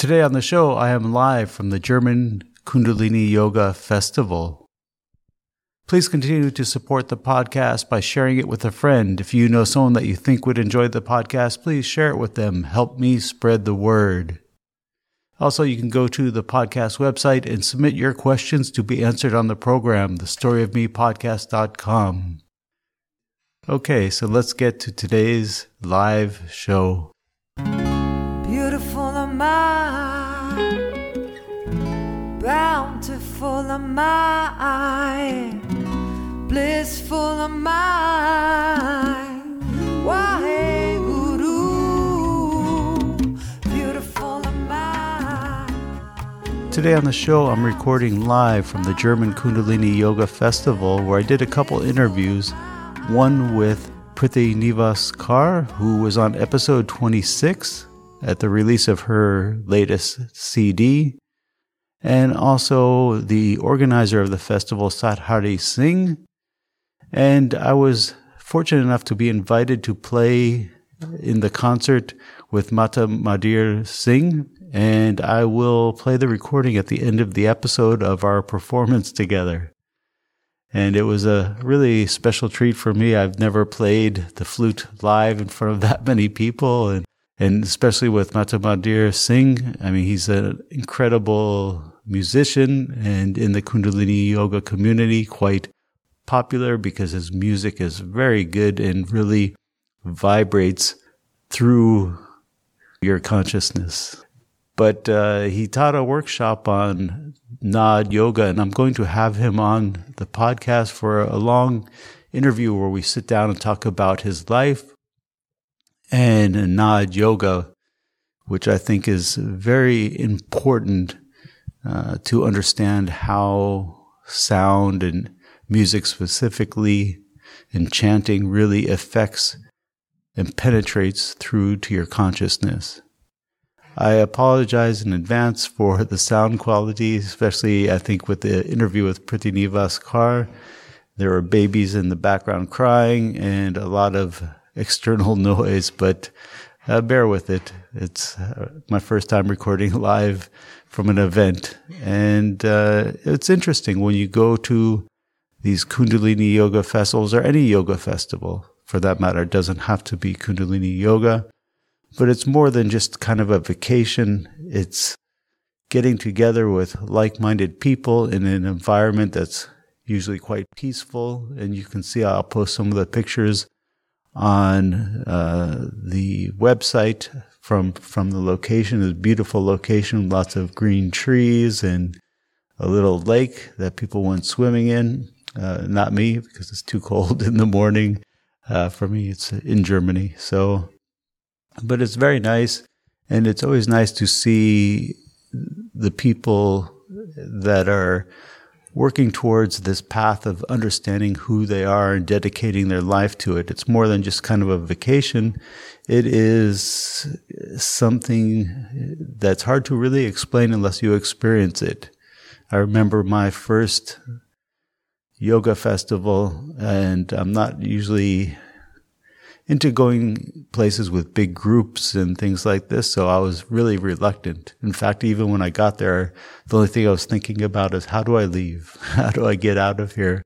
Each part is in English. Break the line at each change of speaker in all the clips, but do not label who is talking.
Today on the show, I am live from the German Kundalini Yoga Festival. Please continue to support the podcast by sharing it with a friend. If you know someone that you think would enjoy the podcast, please share it with them. Help me spread the word. Also, you can go to the podcast website and submit your questions to be answered on the program, thestoryofmepodcast.com. Okay, so let's get to today's live show.
Am bountiful am I, blissful am I.
Today on the show, I'm recording live from the German Kundalini Yoga Festival where I did a couple interviews. One with Prithi Nivas Kaur, who was on episode 26 at the release of her latest CD, and also the organizer of the festival, Sat Hari Singh. And I was fortunate enough to be invited to play in the concert with Mata Mandir Singh, and I will play the recording at the end of the episode of our performance together. And it was a really special treat for me. I've never played the flute live in front of that many people, and and especially with Mata Mandir Singh. I mean, he's an incredible musician, and in the Kundalini yoga community, quite popular because his music is very good and really vibrates through your consciousness. But uh, he taught a workshop on Naad Yoga, and I'm going to have him on the podcast for a long interview where we sit down and talk about his life and Naad Yoga, which I think is very important uh, to understand how sound and music specifically and chanting really affects and penetrates through to your consciousness. I apologize in advance for the sound quality, especially I think with the interview with Prithi Nivas Kaur. There were babies in the background crying and a lot of external noise, but uh, bear with it. It's uh, my first time recording live from an event. And uh, it's interesting when you go to these Kundalini yoga festivals or any yoga festival for that matter. It doesn't have to be Kundalini yoga, but it's more than just kind of a vacation. It's getting together with like minded people in an environment that's usually quite peaceful. And you can see I'll post some of the pictures on uh, the website from from the location. A beautiful location, lots of green trees and a little lake that people went swimming in. Uh, not me because it's too cold in the morning. Uh, for me, it's in Germany. So, but it's very nice, and it's always nice to see the people that are working towards this path of understanding who they are and dedicating their life to it. It's more than just kind of a vacation. It is something that's hard to really explain unless you experience it. I remember my first yoga festival and I'm not usually into going places with big groups and things like this. So I was really reluctant. In fact, even when I got there, the only thing I was thinking about is how do I leave? How do I get out of here?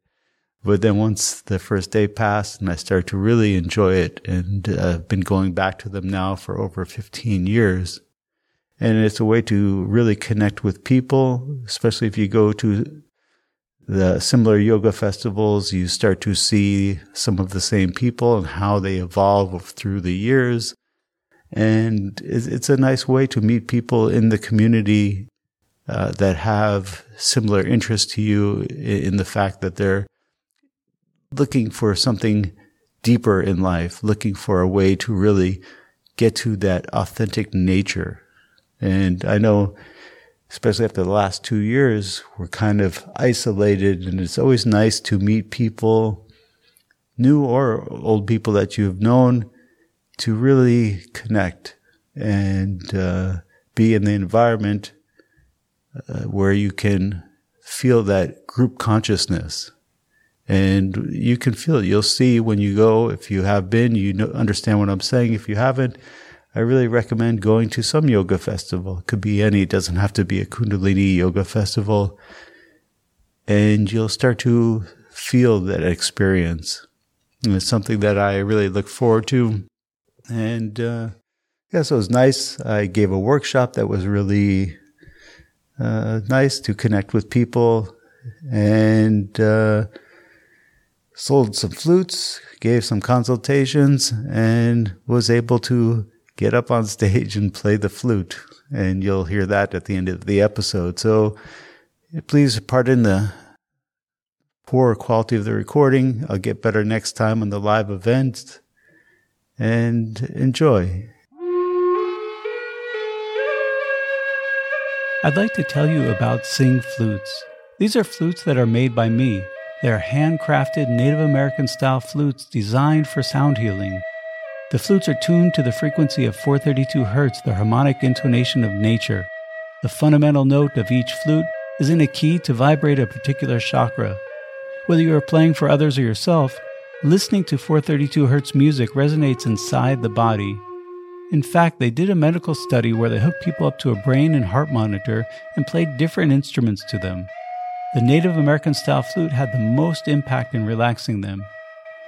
But then once the first day passed and I started to really enjoy it and uh, I've been going back to them now for over 15 years. And it's a way to really connect with people, especially if you go to the similar yoga festivals, you start to see some of the same people and how they evolve through the years. And it's a nice way to meet people in the community uh, that have similar interests to you in the fact that they're looking for something deeper in life, looking for a way to really get to that authentic nature. And I know especially after the last two years, we're kind of isolated and it's always nice to meet people, new or old people that you've known to really connect and uh, be in the environment uh, where you can feel that group consciousness. And you can feel it. You'll see when you go, if you have been, you know, understand what I'm saying. If you haven't, I really recommend going to some yoga festival. It could be any, it doesn't have to be a Kundalini yoga festival. And you'll start to feel that experience. And it's something that I really look forward to. And uh, yeah, so it was nice. I gave a workshop that was really uh, nice to connect with people and uh, sold some flutes, gave some consultations, and was able to get up on stage and play the flute. And you'll hear that at the end of the episode. So please pardon the poor quality of the recording. I'll get better next time on the live event and enjoy. I'd like to tell you about Singh Flutes. These are flutes that are made by me. They are handcrafted Native American style flutes designed for sound healing. The flutes are tuned to the frequency of 432 Hz, the harmonic intonation of nature. The fundamental note of each flute is in a key to vibrate a particular chakra. Whether you are playing for others or yourself, listening to 432 Hz music resonates inside the body. In fact, they did a medical study where they hooked people up to a brain and heart monitor and played different instruments to them. The Native American style flute had the most impact in relaxing them.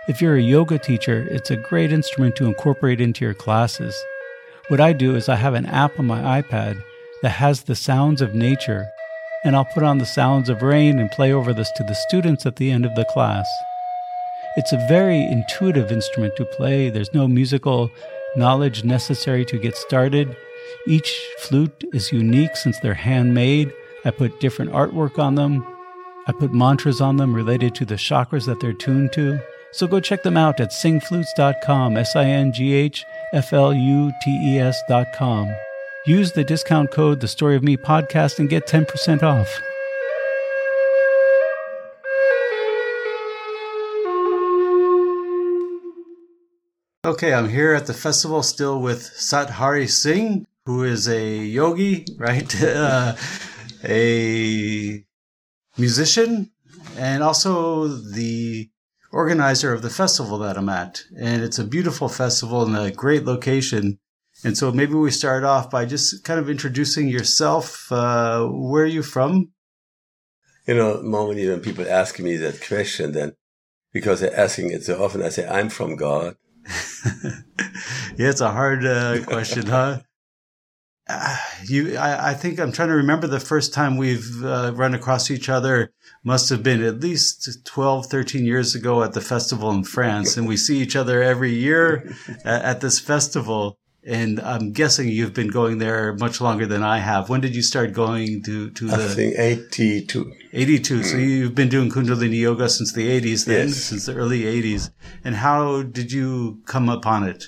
If you're a yoga teacher, it's a great instrument to incorporate into your classes. What I do is I have an app on my iPad that has the sounds of nature and I'll put on the sounds of rain and play over this to the students at the end of the class. It's a very intuitive instrument to play. There's no musical knowledge necessary to get started. Each flute is unique since they're handmade. I put different artwork on them. I put mantras on them related to the chakras that they're tuned to. So go check them out at singhflutes.com, S I N G H F L U T E S.com. Use the discount code The Story of Me podcast and get 10% off. Okay, I'm here at the festival still with Sat Hari Singh, who is a yogi, right? Uh, a musician, and also the organizer of the festival that I'm at. And it's a beautiful festival in a great location and so maybe we start off by just kind of introducing yourself. Uh, where are you from?
You know, normally when people ask me that question, then because they're asking it so often, I say, I'm from God.
yeah, it's a hard uh, question, huh? Uh, you, I, I, think I'm trying to remember the first time we've uh, run across each other must have been at least 12, 13 years ago at the festival in France. And we see each other every year at, at this festival and I'm guessing you've been going there much longer than I have. When did you start going to to the?
I think 82.
82. Mm. So you've been doing Kundalini yoga since the 80s, then,
yes.
since the early 80s. And how did you come upon it?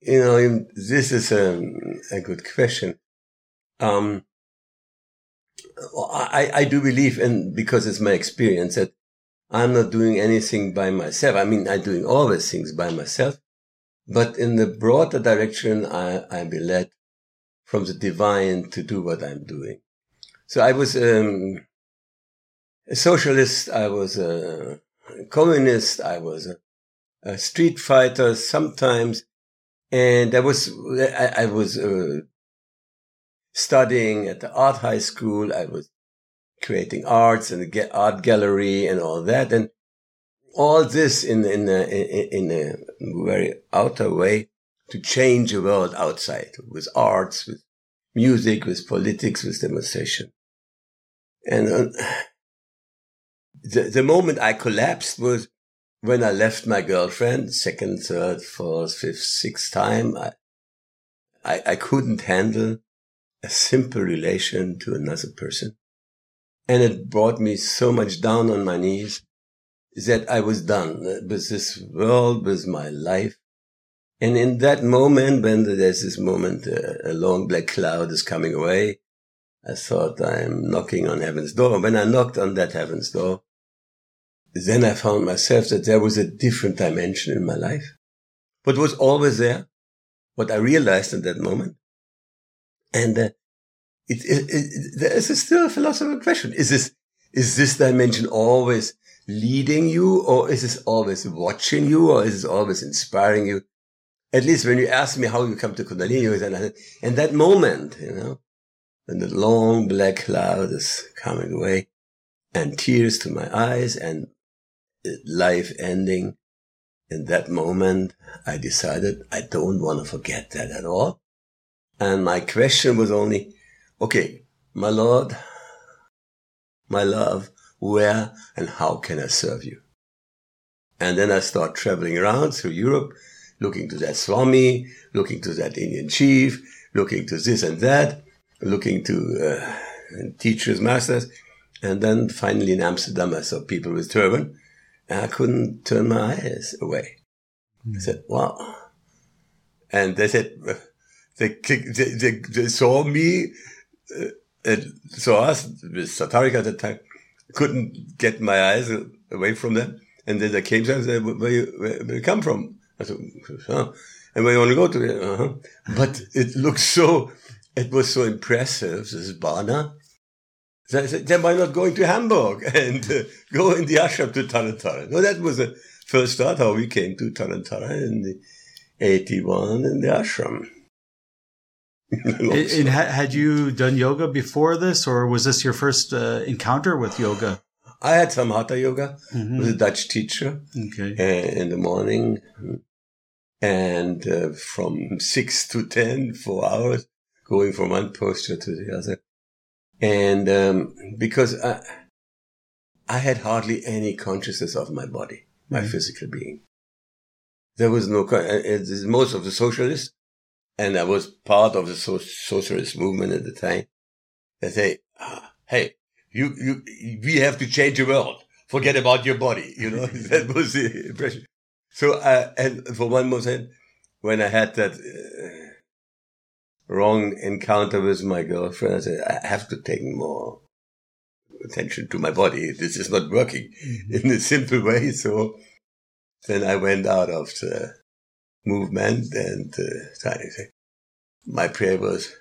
You know, this is a, a good question. Um, I, I do believe, and because it's my experience, that I'm not doing anything by myself. I mean, I'm doing all these things by myself but in the broader direction, I, I be led from the divine to do what I'm doing. So I was um, a socialist. I was a communist. I was a, a street fighter sometimes. And I was, I, I was uh, studying at the art high school. I was creating arts and the art gallery and all that. And all this in in a, in a very outer way to change the world outside with arts, with music, with politics, with demonstration. And uh, the the moment I collapsed was when I left my girlfriend, second, third, fourth, fifth, sixth time. I, I, I couldn't handle a simple relation to another person. And it brought me so much down on my knees that I was done with this world, with my life. And in that moment, when there's this moment, uh, a long black cloud is coming away, I thought I'm knocking on heaven's door. When I knocked on that heaven's door, then I found myself that there was a different dimension in my life. What was always there, what I realized in that moment. And uh, it, it, it, there is still a philosophical question. Is this, is this dimension always leading you or is this always watching you or is this always inspiring you? at least when you ask me how you come to Kundalini, and I said, in that moment, you know, when the long black cloud is coming away and tears to my eyes and life ending, in that moment, I decided I don't want to forget that at all. And my question was only, okay, my Lord, my love, where and how can I serve you? And then I start traveling around through Europe, looking to that Swami, looking to that Indian chief, looking to this and that, looking to uh, teachers, masters. And then finally in Amsterdam, I saw people with turban and I couldn't turn my eyes away. Mm. I said, wow. And they said, they, they, they, they saw me, uh, and saw us with Satarika at the time, couldn't get my eyes away from them. And then they came to and said, where you, where, where you come from? I said, oh. and where you want to go to? Uh-huh. But it looked so, it was so impressive, this Bana. So I said, then why not going to Hamburg and uh, go in the ashram to Tarantara? No, that was the first start how we came to Tarantara in the 81 in the ashram.
and, had you done yoga before this, or was this your first uh, encounter with yoga?
I had some hatha yoga mm-hmm. with a Dutch teacher okay. uh, in the morning, and uh, from six to ten, four hours, going from one posture to the other. And um, because I, I had hardly any consciousness of my body, my mm-hmm. physical being. There was no, uh, most of the socialists, and I was part of the so- socialist movement at the time. They say, ah, "Hey, you, you, we have to change the world. Forget about your body." You know, that was the impression. So, uh, and for one moment, when I had that uh, wrong encounter with my girlfriend, I said, "I have to take more attention to my body. This is not working mm-hmm. in a simple way." So, then I went out of the movement and uh, sorry. my prayer was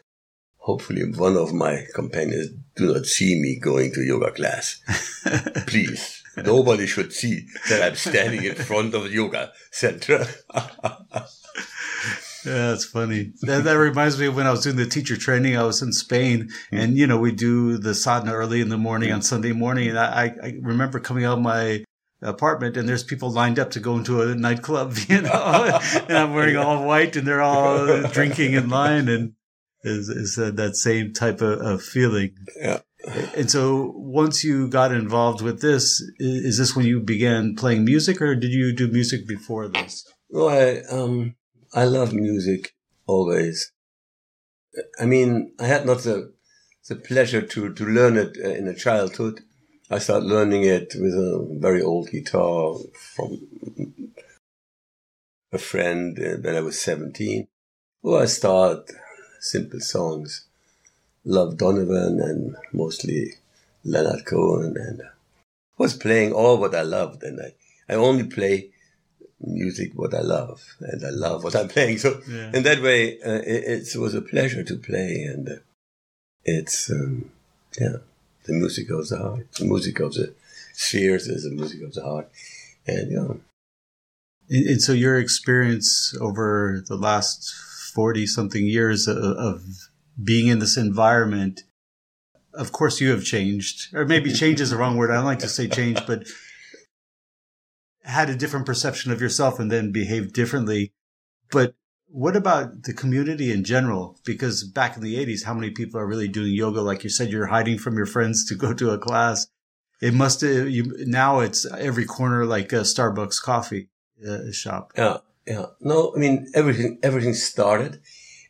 hopefully one of my companions do not see me going to yoga class. Please. Nobody should see that I'm standing in front of the yoga center.
Yeah, that's funny. That, that reminds me of when I was doing the teacher training. I was in Spain, mm. and you know we do the sadhana early in the morning on Sunday morning, and I, I remember coming out of my apartment and there's people lined up to go into a nightclub, you know, and I'm wearing all white and they're all drinking in line and is, is uh, that same type of, of, feeling.
Yeah.
And so once you got involved with this, is this when you began playing music or did you do music before this?
Well, I, um, I love music always. I mean, I had not the, the pleasure to, to learn it uh, in a childhood I started learning it with a very old guitar from a friend uh, when I was 17. Well, I started simple songs, Love Donovan and mostly Leonard Cohen and was playing all what I loved. And I, I only play music what I love and I love what I'm playing. So yeah. in that way, uh, it, it, was a pleasure to play and uh, it's, um, yeah the music of the heart. The music of the spheres is the music of the heart. And, you know.
And, and so your experience over the last 40 something years of, of being in this environment, of course you have changed, or maybe change is the wrong word. I don't like to say change, but had a different perception of yourself and then behaved differently. But what about the community in general? Because back in the 80s, how many people are really doing yoga? Like you said, you're hiding from your friends to go to a class. It must have, uh, you, now it's every corner like a Starbucks coffee uh, shop.
Yeah. Yeah. No, I mean, everything, everything started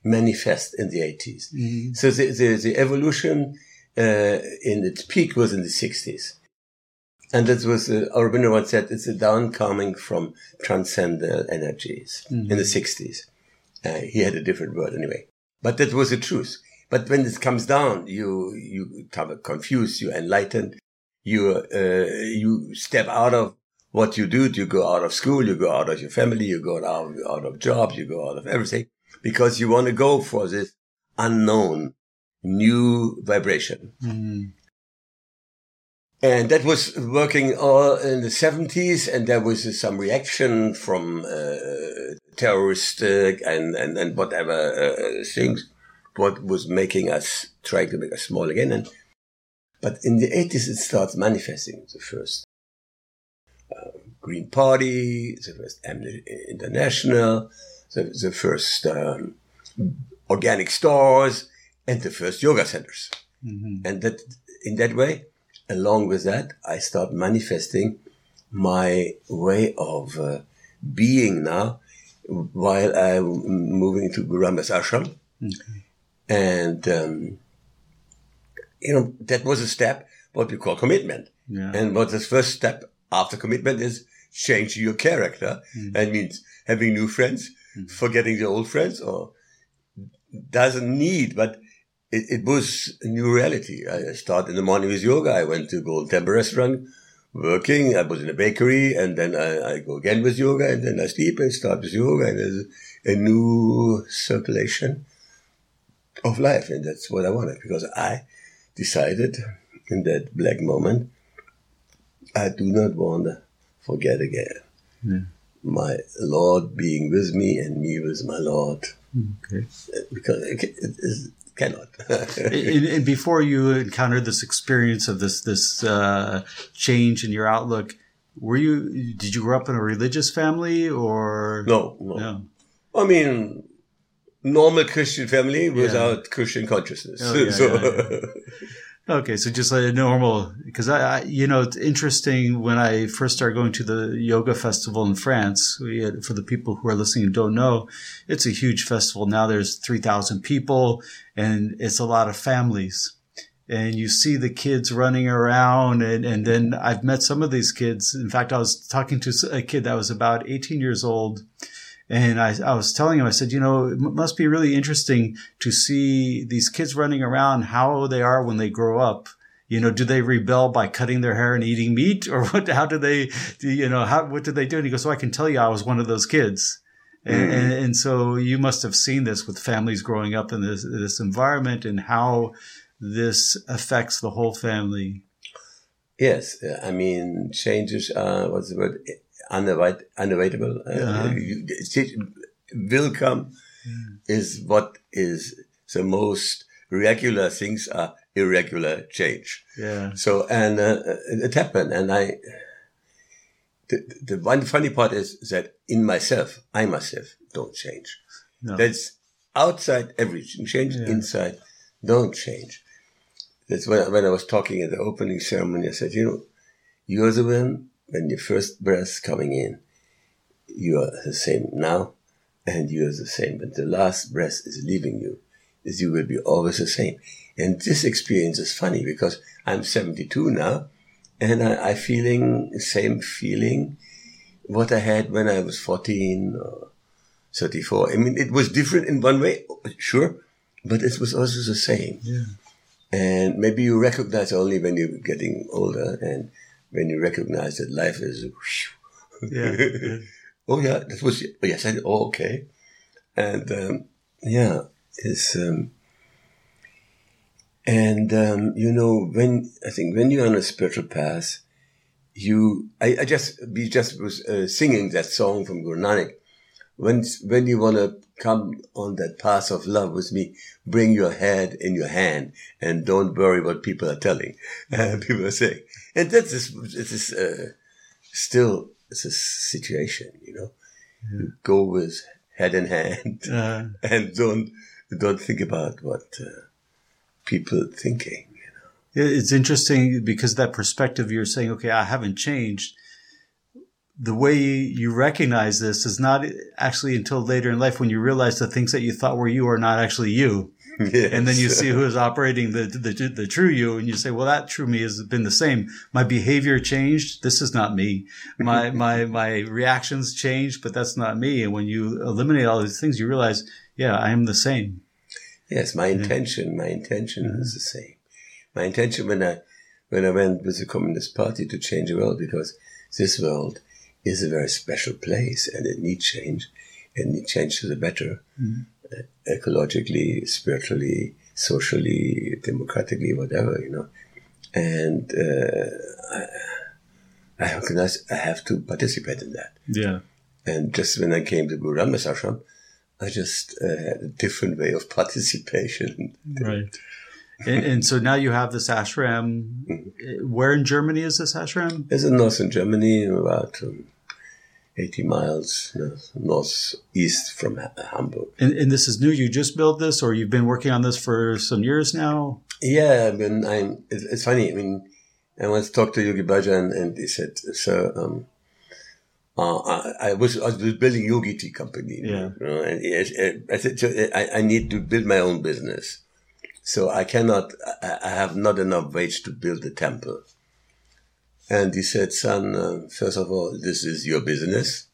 manifest in the 80s. Mm-hmm. So the, the, the evolution, uh, in its peak was in the 60s. And that was, uh, Aurobindo once said, it's a down coming from transcendental energies mm-hmm. in the 60s. Uh, he had a different word anyway. But that was the truth. But when this comes down, you, you become confused, you enlightened, you, uh, you step out of what you do. You go out of school, you go out of your family, you go out, of, out of jobs, you go out of everything because you want to go for this unknown new vibration. Mm. And that was working all in the 70s and there was some reaction from uh, terrorist uh, and, and, and whatever uh, things. What was making us trying to make us small again and but in the 80s it starts manifesting. The first uh, green party the first amnesty international the, the first um, organic stores and the first yoga centers.
Mm-hmm.
and that in that way along with that, I start manifesting my way of uh, being now while I'm moving to Guru Ramdas ashram. And, um, you know, that was a step, what we call commitment.
Yeah.
And what the first step after commitment is changing your character. That means having new friends, forgetting the old friends, or doesn't need, but it, it was a new reality. I started in the morning with yoga. I went to Golden Temple restaurant, working. I was in a bakery, and then I, I go again with yoga, and then I sleep and start with yoga, and there's a new circulation of life, and that's what I wanted because I decided in that black moment I do not want to forget again. My Lord being with me and me with my Lord mm,
Okay.
because it, it, it cannot.
and, and before you encountered this experience of this this uh, change in your outlook, were you did you grow up in a religious family or
no, no,
No.
I mean, normal Christian family without Christian consciousness.
Oh, yeah,
so,
yeah, Okay, so just like a normal, because I, I, you know, it's interesting when I first started going to the yoga festival in France. Had, for the people who are listening who don't know, it's a huge festival. Now there's 3,000 people and it's a lot of families. And you see the kids running around and, and then I've met some of these kids. In fact, I was talking to a kid that was about 18 years old and I, I was telling him, I said, you know, it m- must be really interesting to see these kids running around, how they are when they grow up. You know, do they rebel by cutting their hair and eating meat or what, how do they, do, you know, how, what do they do? And he goes, so I can tell you I was one of those kids. And, and, and so you must have seen this with families growing up in this, this environment and how this affects the whole family.
yes, uh, I mean, changes are, what's the word? Unavoid, unavoidable. Uh,
Yeah.
will come is what is the most regular things are irregular change.
Yeah.
So, and uh, it happened. And I, the, the one funny part is that in myself, I myself don't change.
No.
That's outside everything. Change
Yeah.
inside, don't change. That's when, when I was talking at the opening ceremony, I said, you know, you're the one, when your first breath coming in, you are the same now, and you are the same. When the last breath is leaving you, is you will be always the same. And this experience is funny because I'm 72 now, and I, I feeling the same feeling what I had when I was 14 or 34. I mean, it was different in one way, sure, but it was also the same.
Yeah.
And maybe you recognize only when you're getting older and when you recognize that life is,
Yeah. yeah.
oh yeah, that was, oh yes, I, oh okay. And, um, yeah, it's, um, and, um, you know, when, I think when you're on a spiritual path, you, I, I just, we just was uh, singing that song from Guru Nanak. When, when you want to come on that path of love with me, bring your head in your hand and don't worry what people are telling, people are saying. And that's this, this is, uh, still, it's a situation, you know, you go with head in hand
Uh,
and don't, don't think about what, uh, people thinking.
It's interesting because that perspective you're saying, okay, I haven't changed. The way you recognize this is not actually until later in life when you realize the things that you thought were you are not actually you. And then you see who is operating the, the, the true you and you say, well, that true me has been the same. My behavior changed. This is not me. My, my, my reactions changed, but that's not me. And when you eliminate all these things, you realize, yeah, I am the same.
Yes, my intention, my intention is the same. My intention when I when I went with the Communist Party to change the world because this world is a very special place and it needs change. It needs change to the better, uh, ecologically, spiritually, socially, democratically, whatever you know. and uh, I, I recognized I have to participate in that.
Yeah.
And just when I came to Guru Ramdas Ashram, I just uh, had a different way of participation.
Right. and, and so now you have this ashram.
Mm-hmm.
Where in Germany is this ashram?
It's in northern Germany, about um, 80 miles north, northeast from Hamburg.
And, and this is new. You just built this, or you've been working on this for some years now?
Yeah, I mean, I'm, it's, funny. I mean, I once talked to Yogi Bhajan and he said, sir, um, uh, I, I was I was building Yogi Tea Company,
Yeah.
you know, and he- I said, "So I, I need to build my own business, so I cannot. I, I have not enough wage to build a temple." And he said, "Son, uh, first of all, this is your business."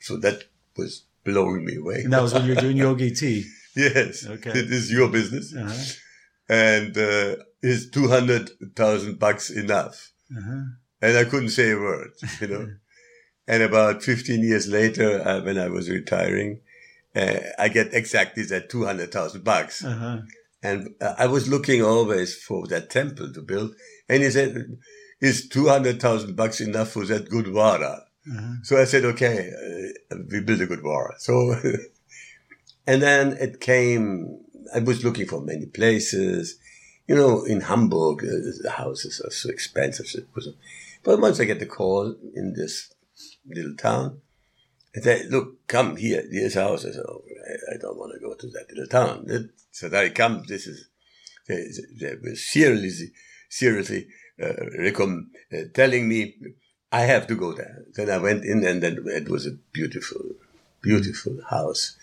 So that was blowing me away.
And that was when you were doing yogi tea.
yes,
Okay.
it is your business,
Uh-huh.
and uh, is two hundred thousand bucks enough?
Uh-huh.
and I couldn't say a word, you know. and about 15 years later, uh, when I was retiring, uh, I get exactly that 200,000 bucks.
Uh-huh.
And uh, I was looking always for that temple to build. And he said, is 200,000 bucks enough for that Gurdwara?
Uh-huh.
So I said, okay, uh, we build a Gurdwara. So, and then it came, I was looking for many places. You know, in Hamburg, uh, the houses are so expensive. so But once I get the call in this little town, and they look, come here, here's a house. I said, oh, I, I don't want to go to that little town. It- so I come, this is, they, they were seriously, seriously recom- uh, telling me I have to go there. Then I went in and then it was a beautiful, beautiful house,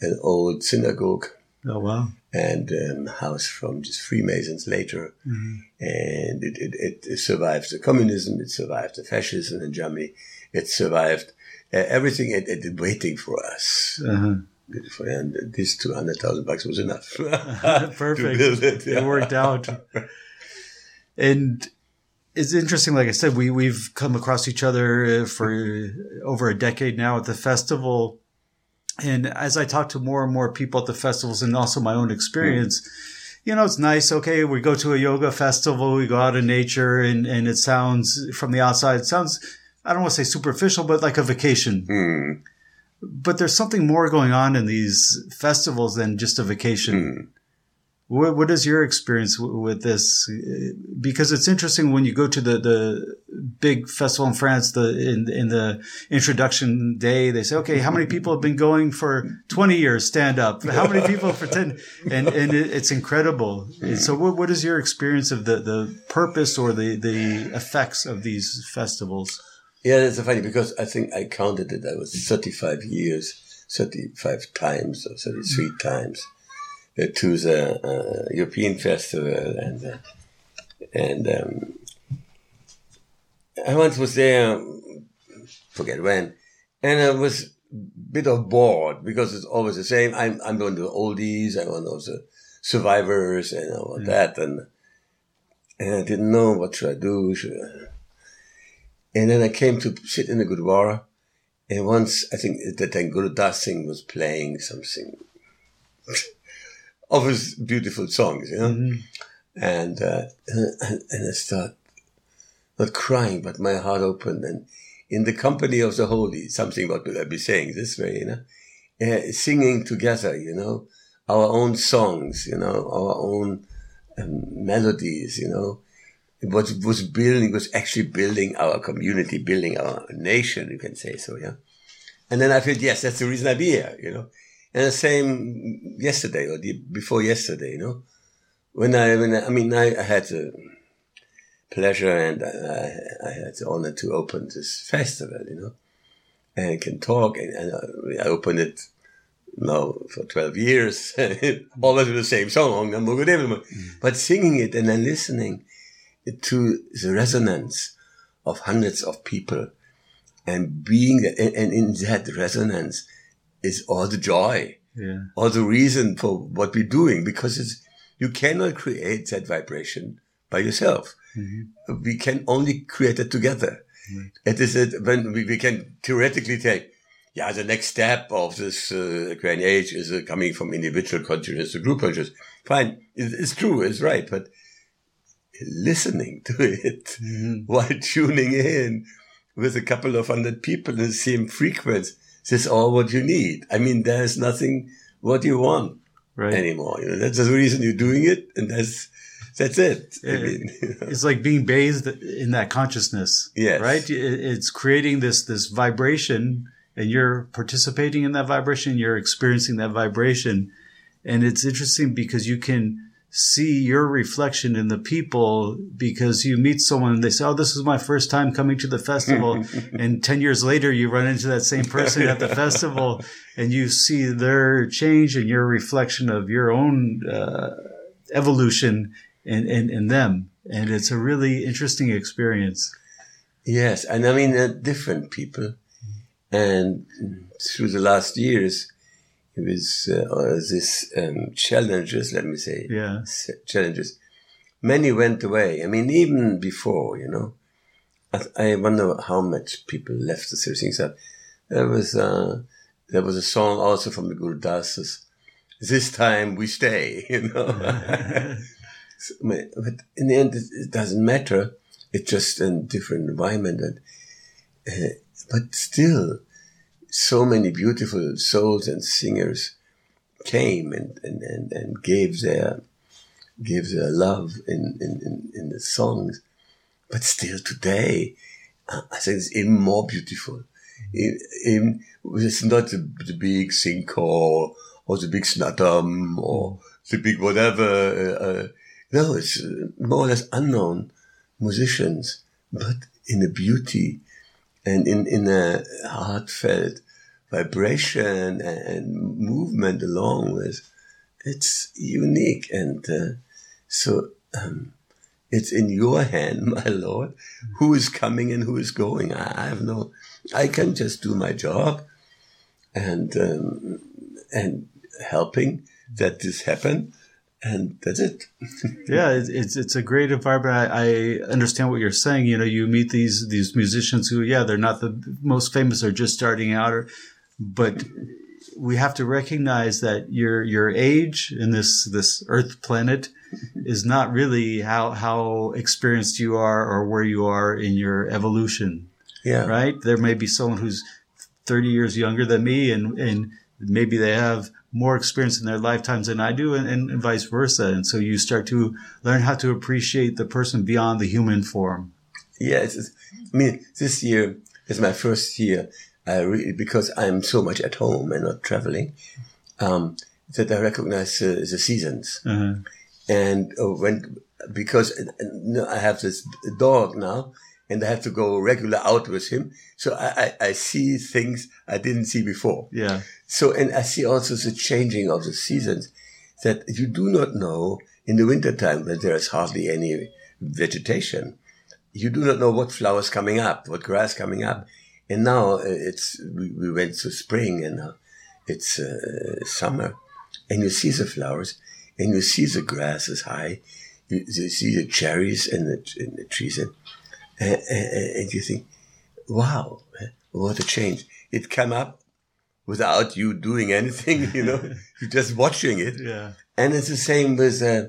an old synagogue
Oh, wow.
and um, house from just Freemasons later.
Mm-hmm.
And it, it, it survived the communism, it survived the fascism in Germany, it survived uh, everything it, it, it waiting for us.
Uh-huh.
Beautiful. And this 200,000 bucks was enough.
Perfect.
it.
It worked out. And it's interesting, like I said, we, we've come across each other uh, for over a decade now at the festival. And as I talk to more and more people at the festivals and also my own experience, you know, it's nice. Okay. We go to a yoga festival, we go out in nature and, and it sounds from the outside, it sounds, I don't want to say superficial, but like a vacation.
Hmm.
But there's something more going on in these festivals than just a vacation. What, what is your experience w- with this? Because it's interesting when you go to the, the big festival in France, the in, in the introduction day, they say, okay, how many people have been going for 20 years? Stand up. How many people for 10? And, and it, it's incredible. And So what, what is your experience of the, the purpose or the, the effects of these festivals?
Yeah, it's funny because I think I counted it. I was 35 years, 35 times or 33 times to the uh, European festival, and uh, and um, I once was there, forget when, and I was a bit of bored because it's always the same. I'm I'm one of the oldies, I'm one of the survivors, and all that, and and I didn't know what should I do. Should I, and then I came to sit in the Gurdwara. And once I think Guru Das Singh was playing something of his beautiful songs, you know. And, uh, and and I start not crying, but my heart opened, and in the company of the holy, something what will I be saying this way, you know, uh, singing together, you know, our own songs, you know, our own um, melodies, you know what was building was actually building our community, building our nation, you can say so, yeah. And then I felt, yes, that's the reason I be here, you know. And the same yesterday or the, before yesterday, you know, when I, when I, I mean, I, I had the pleasure and I, I had the honor to open this festival, you know, and I can talk and, and I, I opened it now for 12 years, always with the same song, mm. but singing it and then listening to the resonance of hundreds of people and being and, and in that resonance is all the joy.
Yeah.
all the reason for what we're doing because it's you cannot create that vibration by yourself. We can only create it together. It is it when we, we can theoretically take yeah the next step of this uh, age is uh, coming from individual consciousness to group consciousness. Fine it, it's true it's right but listening to it while tuning in with a couple of hundred people in the same frequency. This is all what you need. I mean, there's nothing what you want
Right.
anymore. You know, that's the reason you're doing it, and that's that's it. I mean, you know.
It's like being bathed in that consciousness.
Yes.
Right? It's creating this this vibration and you're participating in that vibration, you're experiencing that vibration. And it's interesting because you can see your reflection in the people because you meet someone and they say, Oh, this is my first time coming to the festival. and 10 years later, you run into that same person at the festival and you see their change and your reflection of your own uh, evolution in, in, in them. And it's a really interesting experience.
Yes, and I mean different people, and through the last years, it was uh, this um, challenges. Let me say,
Yeah.
challenges. Many went away. I mean, even before, you know, I, I wonder how much people left the series. That there was uh, there was a song also from the Guru Dasas. This time we stay, you know. So, but but in the end, it, it doesn't matter. It's just a different environment, and uh, but still, so many beautiful souls and singers came and and, and, and gave their gave their love in, in, in, in the songs. But still today, uh, I think it's even more beautiful. In, in, it's not the, the big sinkhole or the big Snatam or the big whatever. Uh, uh, no, it's uh, more or less unknown musicians, but in a beauty and in, in a heartfelt vibration and, movement along with. It's unique. And uh, so um, it's in your hand, my Lord, who is coming and who is going. I, have no, I can just do my job and, um, and helping that this happen. And that's it.
yeah, it's, it's it's a great environment. I, I understand what you're saying. You know, you meet these these musicians who, yeah, they're not the most famous; they're just starting out, or, but we have to recognize that your your age in this this Earth planet is not really how how experienced you are or where you are in your evolution.
Yeah.
Right? There may be someone who's 30 years younger than me, and and maybe they have more experience in their lifetimes than I do, and, and, vice versa. And so you start to learn how to appreciate the person beyond the human form.
Yeah, I mean, this year is my first year. I really, because I'm so much at home and not traveling, um, that I recognize uh, the seasons.
Uh-huh.
And uh, when, because uh, I have this dog now and I have to go regular out with him. So I, I, I see things I didn't see before.
Yeah.
So, and I see also the changing of the seasons that you do not know in the wintertime when there is hardly any vegetation. You do not know what flowers coming up, what grass coming up. And now uh, it's, we, we went to spring and now it's uh, summer and you see the flowers and you see the grass is high. You, you see the cherries and the, and the trees and, and, and, and you think, wow, eh, what a change. It came up without you doing anything, you know, you're just watching it.
Yeah.
And it's the same with uh,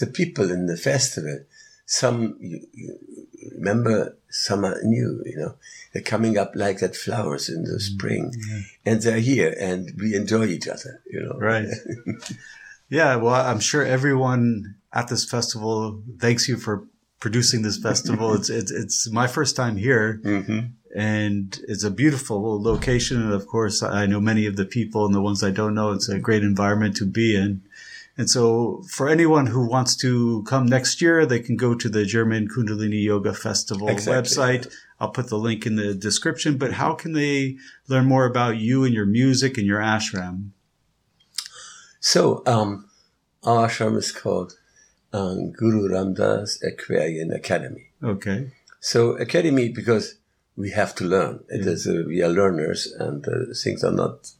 the people in the festival. Some, you, you remember, summer new, you know, they're coming up like that flowers in the spring and they're here and we enjoy each other, you know.
Right. yeah. Well, I'm sure everyone at this festival thanks you for producing this festival. it's, it's, it's my first time here.
hmm
and it's a beautiful location. And of course, I know many of the people and the ones I don't know. It's a great environment to be in. And so for anyone who wants to come next year, they can go to the German Kundalini Yoga Festival
Exactly.
website. I'll put the link in the description, but how can they learn more about you and your music and your ashram?
So, um, our ashram is called um, Guru Ramdas Aquarian Academy.
Okay.
So academy because we have to learn. It is uh, we are learners, and uh, things are not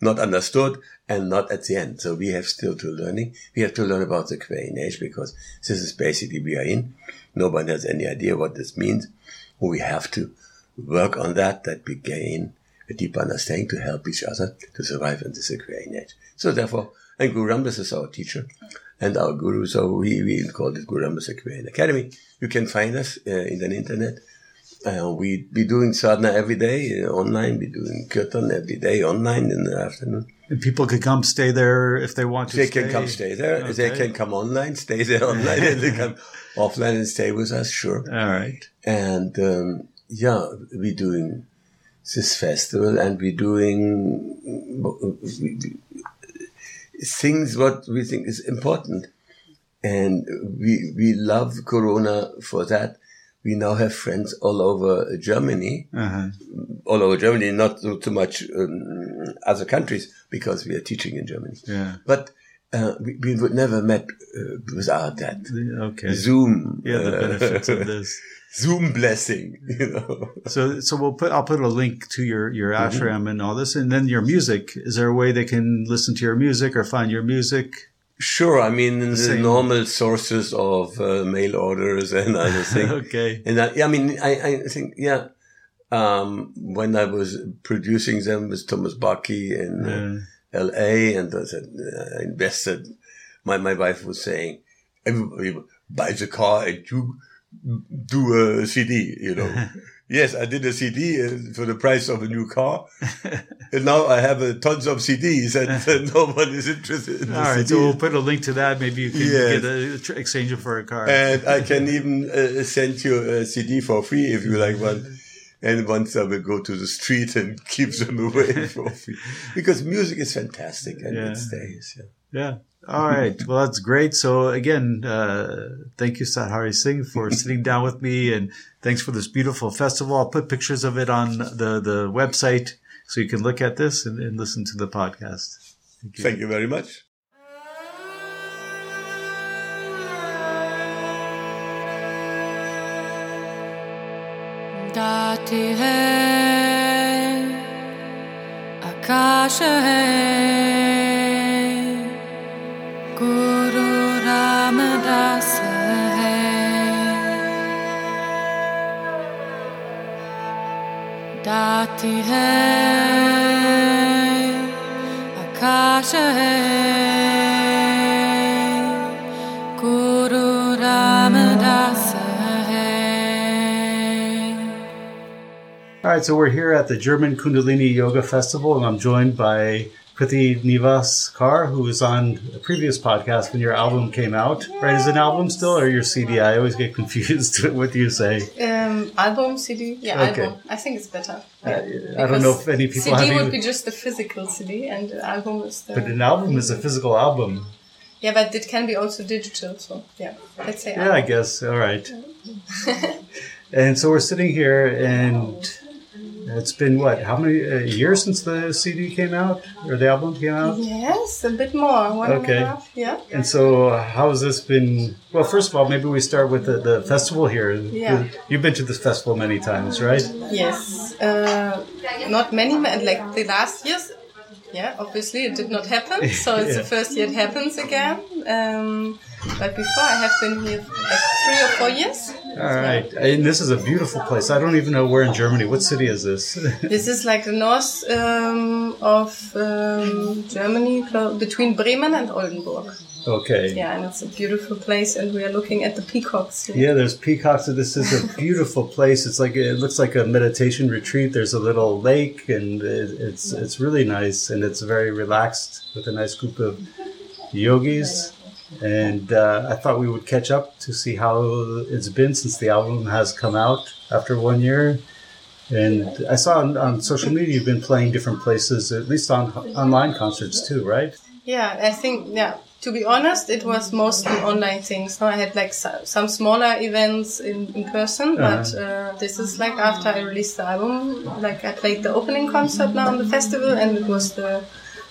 not understood and not at the end. So we have still to learning. We have to learn about the Aquarian age because this is basically we are in. Nobody has any idea what this means. We have to work on that. That we gain a deeper understanding to help each other to survive in this Aquarian age. So therefore, and Guru Ramdas is our teacher, and our guru. So we, we called it Guru Ramdas Aquarian Academy. You can find us uh, in the internet. Uh, we be doing sadhana every day uh, online. We doing kirtan every day online in the afternoon.
And people could come stay there if they want to.
They
stay.
can come stay there. They can come online, stay there online, and they come offline and stay with us. Sure.
All right.
And um, yeah, we're doing this festival, and we're doing things what we think is important. And we we love Corona for that. We now have friends all over Germany,
Uh-huh.
all over Germany, not too, too much um, other countries because we are teaching in Germany.
Yeah.
But uh, we, we would never met uh, without that.
Okay.
Zoom.
Yeah, the
uh,
benefits of this.
Zoom blessing, you know.
So, so we'll put. I'll put a link to your your
Mm-hmm.
ashram and all this, and then your music. Is there a way they can listen to your music or find your music?
Sure, I mean, in the
Same.
normal sources of uh, mail orders and other things.
okay.
And I, I mean, I, I think, yeah, um, when I was producing them with Thomas Baki in uh, L.A. and I said, uh, I invested, my, my wife was saying, everybody buys a car and you do a CD, you know. yes, I did a CD uh, for the price of a new car. and now I have uh, tons of CDs and uh, no one is interested in
All right.
CDs.
So we'll put a link to that. Maybe you can
Yes.
get a, tr- exchange it for a car.
and I can even uh, send you a CD for free if you like one. And once I will go to the street and keep them away for free. Because music is fantastic and
Yeah.
it stays. Yeah.
Yeah. All right. Well, that's great. So again, uh, thank you, Sat Hari Singh, for sitting down with me, and thanks for this beautiful festival. I'll put pictures of it on the the website so you can look at this and, and listen to the podcast. Thank you,
thank you very much.
दाती है आकाश है Dati Guru
All right, so we're here at the German Kundalini Yoga Festival, and I'm joined by Prithi Nivas Kaur, who was on a previous podcast when your album came out. Right? Is it an album still or your CD? I always get confused. what do you say?
Um, album, CD? Yeah,
Okay.
album. I think it's better.
I don't know if any people
CD would be just the physical CD, and the album is the.
But an album is a physical album.
yeah, but it can be also digital. So yeah, let's say.
Yeah, I guess. All right. and so we're sitting here, and it's been what? How many a year since the CD came out or the album came out?
Yes, a bit more. One and a
Okay.
half. Yeah.
And so, how has this been? Well, first of all, maybe we start with the, the festival here.
Yeah.
You've been to this festival many times, right?
Yes. Uh, not many, like the last years. Yeah, obviously it did not happen. So it's
Yeah.
the first year it happens again. Um, but before I have been here like three or four years.
All right. And this is a beautiful place. I don't even know where in Germany. What city is this?
This is like the north um, of um, Germany, between Bremen and Oldenburg.
okay.
Yeah, and it's a beautiful place, and we are looking at the peacocks. Here.
Yeah, there's peacocks. This is a beautiful place. It's like it looks like a meditation retreat. There's a little lake, and it, it's it's really nice, and it's very relaxed with a nice group of yogis. And uh, I thought we would catch up to see how it's been since the album has come out after one year. And I saw on, on social media you've been playing different places, at least on online concerts too, right?
Yeah, I think yeah. To be honest, it was mostly online things. I had like some smaller events in, in person, but uh, this is like after I released the album. Like I played the opening concert now on the festival, and it was the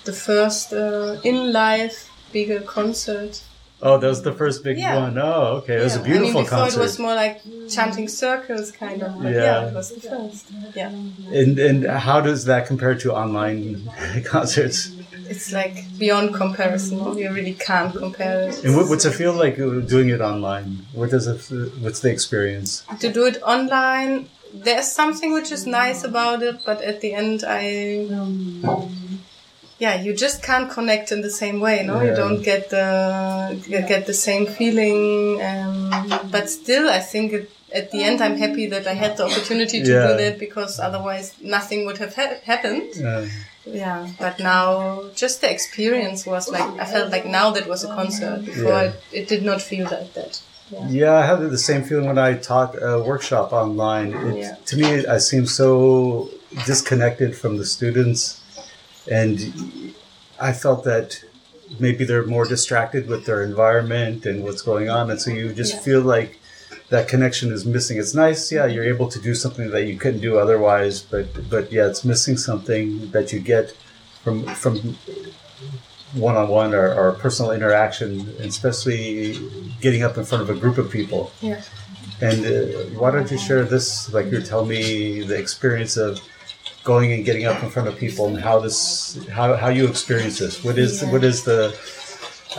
the first uh, in live bigger concert.
Oh, that was the first big
Yeah.
one. Oh, okay. It was a beautiful
I mean, before
concert.
it was more like chanting circles, kind of. But
Yeah.
yeah, it was the first. Yeah,
And and how does that compare to online concerts?
it's like beyond comparison. You really can't compare it.
And what, what's it feel like uh, doing it online? What does it? What's the experience?
to do it online there's something which is nice about it but at the end i yeah, you just can't connect in the same way. No, you don't get the get the same feeling. Um, but still, I think it, at the end, I'm happy that I had the opportunity to
Yeah.
do that because otherwise, nothing would have ha- happened.
Uh,
Yeah, but now just the experience was like I felt like now that was a concert. Before
Yeah.
it, it did not feel like that.
yeah, I had the same feeling when I taught a workshop online. It,
Yeah.
To me, I seem so disconnected from the students, and I felt that maybe they're more distracted with their environment and what's going on, and so you just
Yeah.
feel like that connection is missing. It's nice, yeah, you're able to do something that you couldn't do otherwise, but but yeah, it's missing something that you get from from one-on-one or, or personal interaction, especially getting up in front of a group of people.
Yeah.
And uh, why don't you share this? Like you're telling me the experience of going and getting up in front of people and how this, how, how you experience this. What is
Yeah.
what is the?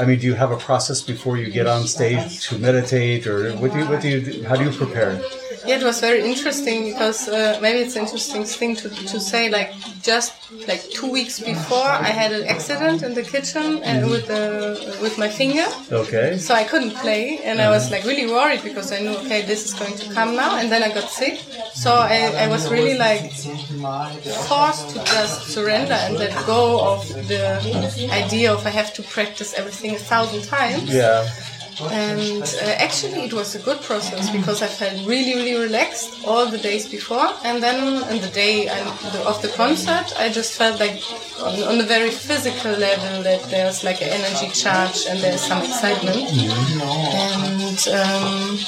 I mean, do you have a process before you get on stage to meditate, or what do you what do you how do you prepare?
Yeah, it was very interesting because uh, maybe it's an interesting thing to, to say. Like just like two weeks before, I had an accident in the kitchen and with the with my finger,
Okay.
so I couldn't play, and I was uh-huh. like really worried because I knew okay, this is going to come now, and then I got sick, so I, I was really like forced to just surrender and let go of the idea of I have to practice everything a thousand times.
Yeah.
And uh, actually, it was a good process because I felt really, really relaxed all the days before. And then on the day of the concert, I just felt like on, on a very physical level that there's like an energy charge and there's some excitement. And um,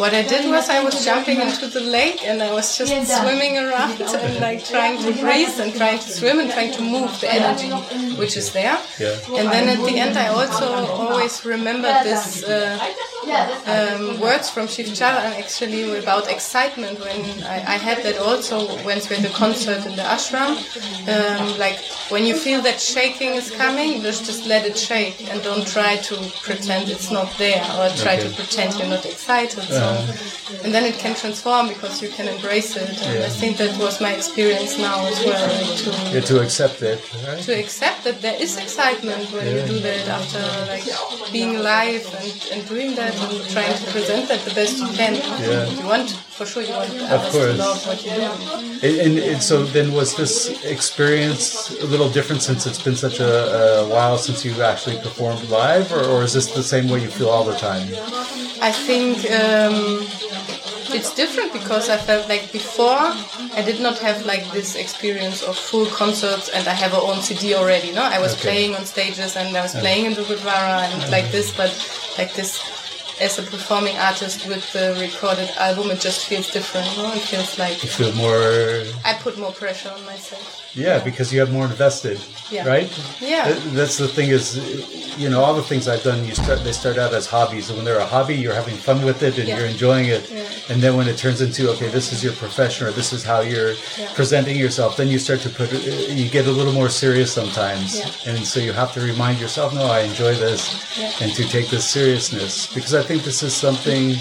what I did was I was jumping into the lake and I was just swimming around and like trying to breathe and trying to swim and trying to move the energy which is there.
Yeah.
And then at the end, I also always remembered this uh, um, words from Shiv Charan actually about excitement when I, I had that also once we had the concert in the ashram. Um, like when you feel that shaking is coming, just just let it shake and don't try to pretend it's not there or try to pretend you're not excited. So, and then it can transform because you can embrace it. And I think that was my experience now as well. Like to
Yeah, to accept it. Right?
to accept that there is excitement when you do that after like being live and, and doing that and trying to present that the best you can.
Yeah.
You want for sure you want to
course.
love what you do.
And, and, and so then was this experience a little different since it's been such a, a while since you actually performed live, or, or is this the same way you feel all the time?
I think um, it's different because I felt like before I did not have like this experience of full concerts and I have a own CD already. No, I was
Okay.
playing on stages and I was playing in the Gurdwara and like this, but like this as a performing artist with the recorded album, it just feels different. No, it feels like
You feel more,
I put more pressure on myself.
Yeah, because you have more invested,
Yeah.
right?
Yeah.
That's the thing is, you know, all the things I've done, you start they start out as hobbies, and when they're a hobby, you're having fun with it and
Yeah.
you're enjoying it,
Yeah.
and then when it turns into okay, this is your profession or this is how you're presenting yourself, then you start to put you get a little more serious sometimes, and so you have to remind yourself, no, I enjoy this, and to take this seriousness because I think this is something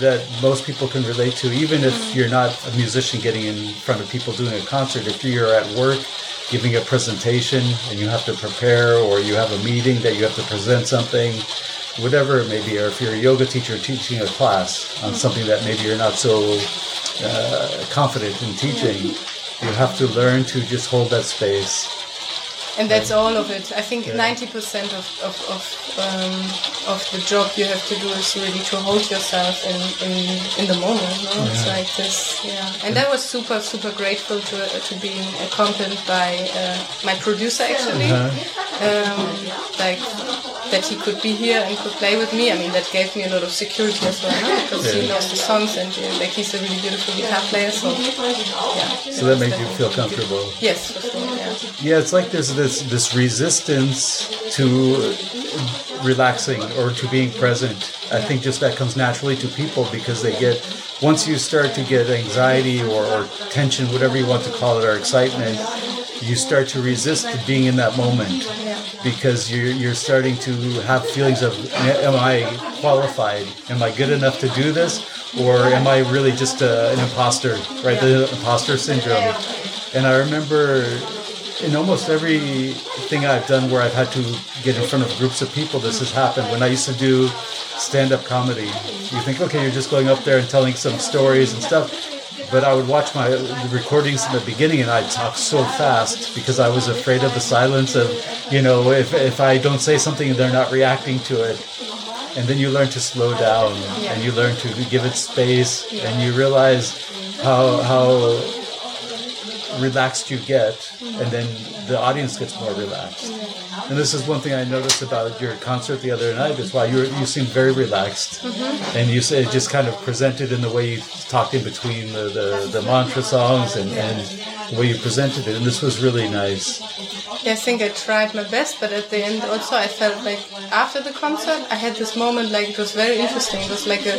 that most people can relate to, even if you're not a musician getting in front of people doing a concert. If you're at work giving a presentation and you have to prepare, or you have a meeting that you have to present something, whatever it may be, or if you're a yoga teacher teaching a class on something that maybe you're not so uh, confident in teaching, you have to learn to just hold that space.
And that's all of it. I think 90% of, of, of, um, of the job you have to do is really to hold yourself in, in, in the moment. No? It's like this, yeah. And I was super, super grateful to, to being accompanied by uh, my producer actually. Um, like that he could be here and could play with me. I mean, that gave me a lot of security as well, no? because he knows the songs and uh, like he's a really beautiful guitar player. So, yeah.
So that made you feel comfortable.
Yes, sure. Yeah.
Yeah, it's like there's this this resistance to relaxing or to being present. I think just that comes naturally to people because they get once you start to get anxiety or, or tension, whatever you want to call it, or excitement, you start to resist being in that moment because you're you're starting to have feelings of am I qualified? Am I good enough to do this? Or am I really just uh, an imposter, right? The imposter syndrome. And I remember in almost every thing I've done where I've had to get in front of groups of people, this has happened. When I used to do stand up comedy, you think, okay, you're just going up there and telling some stories and stuff. But I would watch my recordings in the beginning and I'd talk so fast because I was afraid of the silence of, you know, if, if I don't say something and they're not reacting to it. And then you learn to slow down and you learn to give it space and you realize how, how relaxed you get, and then the audience gets more relaxed. And this is one thing I noticed about your concert the other night. Is why you you seemed very relaxed, mm-hmm. and you said just kind of presented in the way you talked in between the, the, the mantra songs and, and the way you presented it. And this was really nice.
Yeah, I think I tried my best, but at the end also I felt like after the concert I had this moment like it was very interesting. It was like a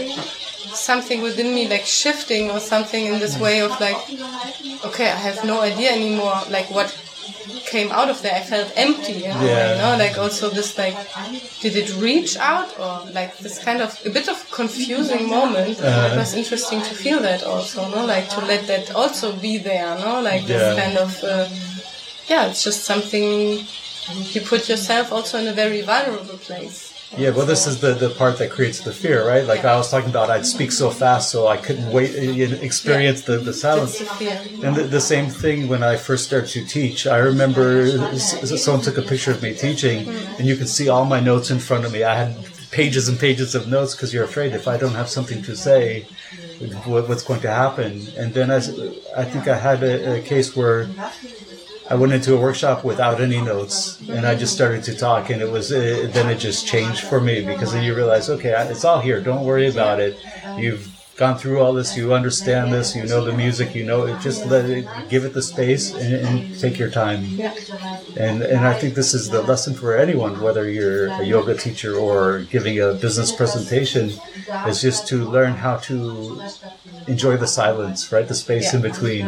something within me like shifting or something in this way of like okay, I have no idea anymore like what came out of there. I felt empty in a way,
Yeah.
you know, like also this like did it reach out or like this kind of a bit of confusing moment.
Uh-huh.
it was interesting to feel that also, no, like to let that also be there, no, like
Yeah.
this kind of uh, yeah, it's just something you put yourself also in a very vulnerable place.
Yeah, well, this is the, the part that creates the fear, right? Like I was talking about, I'd speak so fast so I couldn't wait and experience the, the silence.
That's the fear.
And the, the same thing when I first started to teach. I remember someone took a picture of me teaching, and you could see all my notes in front of me. I had pages and pages of notes because you're afraid if I don't have something to say, what, what's going to happen. And then as I think I had a, a case where I went into a workshop without any notes, and I just started to talk, and it was uh, then it just changed for me because then you realize, okay, it's all here. Don't worry about it. You've gone through all this. You understand this. You know the music. You know it. Just let it, give it the space, and, and take your time. And and I think this is the lesson for anyone, whether you're a yoga teacher or giving a business presentation, is just to learn how to enjoy the silence, right? The space in between.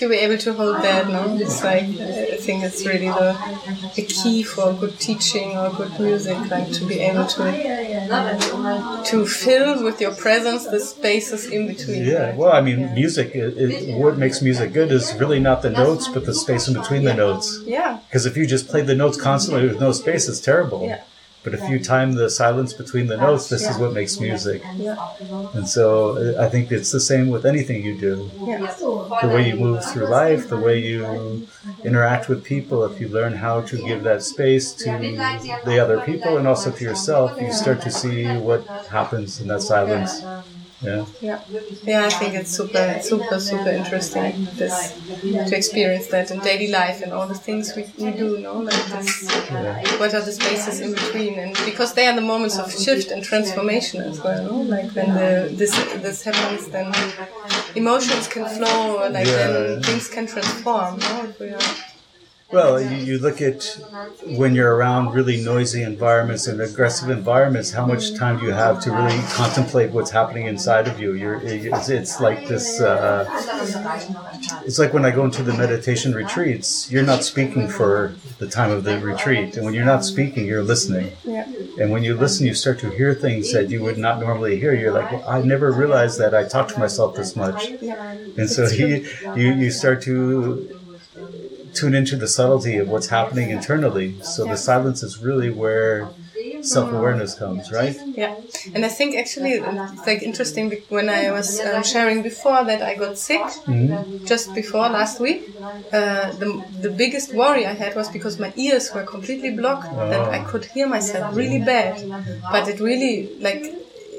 To be able to hold that, no? It's like I think it's really the, the key for good teaching or good music, like to be able to to fill with your presence the spaces in between.
Yeah, well, I mean, music. It, it, what makes music good is really not the notes, but the space in between the notes.
Yeah.
Because if you just play the notes constantly with no space, it's terrible.
Yeah.
But if you time the silence between the notes, this is what makes music. And so I think it's the same with anything you do. The way you move through life, the way you interact with people, if you learn how to give that space to the other people and also to yourself, you start to see what happens in that silence. Yeah.
Yeah, yeah, I think it's super, super, super interesting this to experience that in daily life and all the things we, we do, no, like this. What are the spaces in between? And because they are the moments of shift and transformation as well, no? Like when the this this happens, then emotions can flow, like then things can transform. No? If we are,
Well, you, you look at when you're around really noisy environments and aggressive environments, how much time do you have to really contemplate what's happening inside of you? You're, it's, it's like this, uh, it's like when I go into the meditation retreats, you're not speaking for the time of the retreat. And when you're not speaking, you're listening.
yeah,
And when you listen, you start to hear things that you would not normally hear. You're like, well, I never realized that I talk to myself this much. And so you, you, you start to tune into the subtlety of what's happening internally. So the silence is really where self awareness comes, right?
yeah. And I think actually it's like interesting when I was um, sharing before that I got sick. just before last week, uh, the, the biggest worry I had was because my ears were completely blocked, that I could hear myself really bad. But it really, like,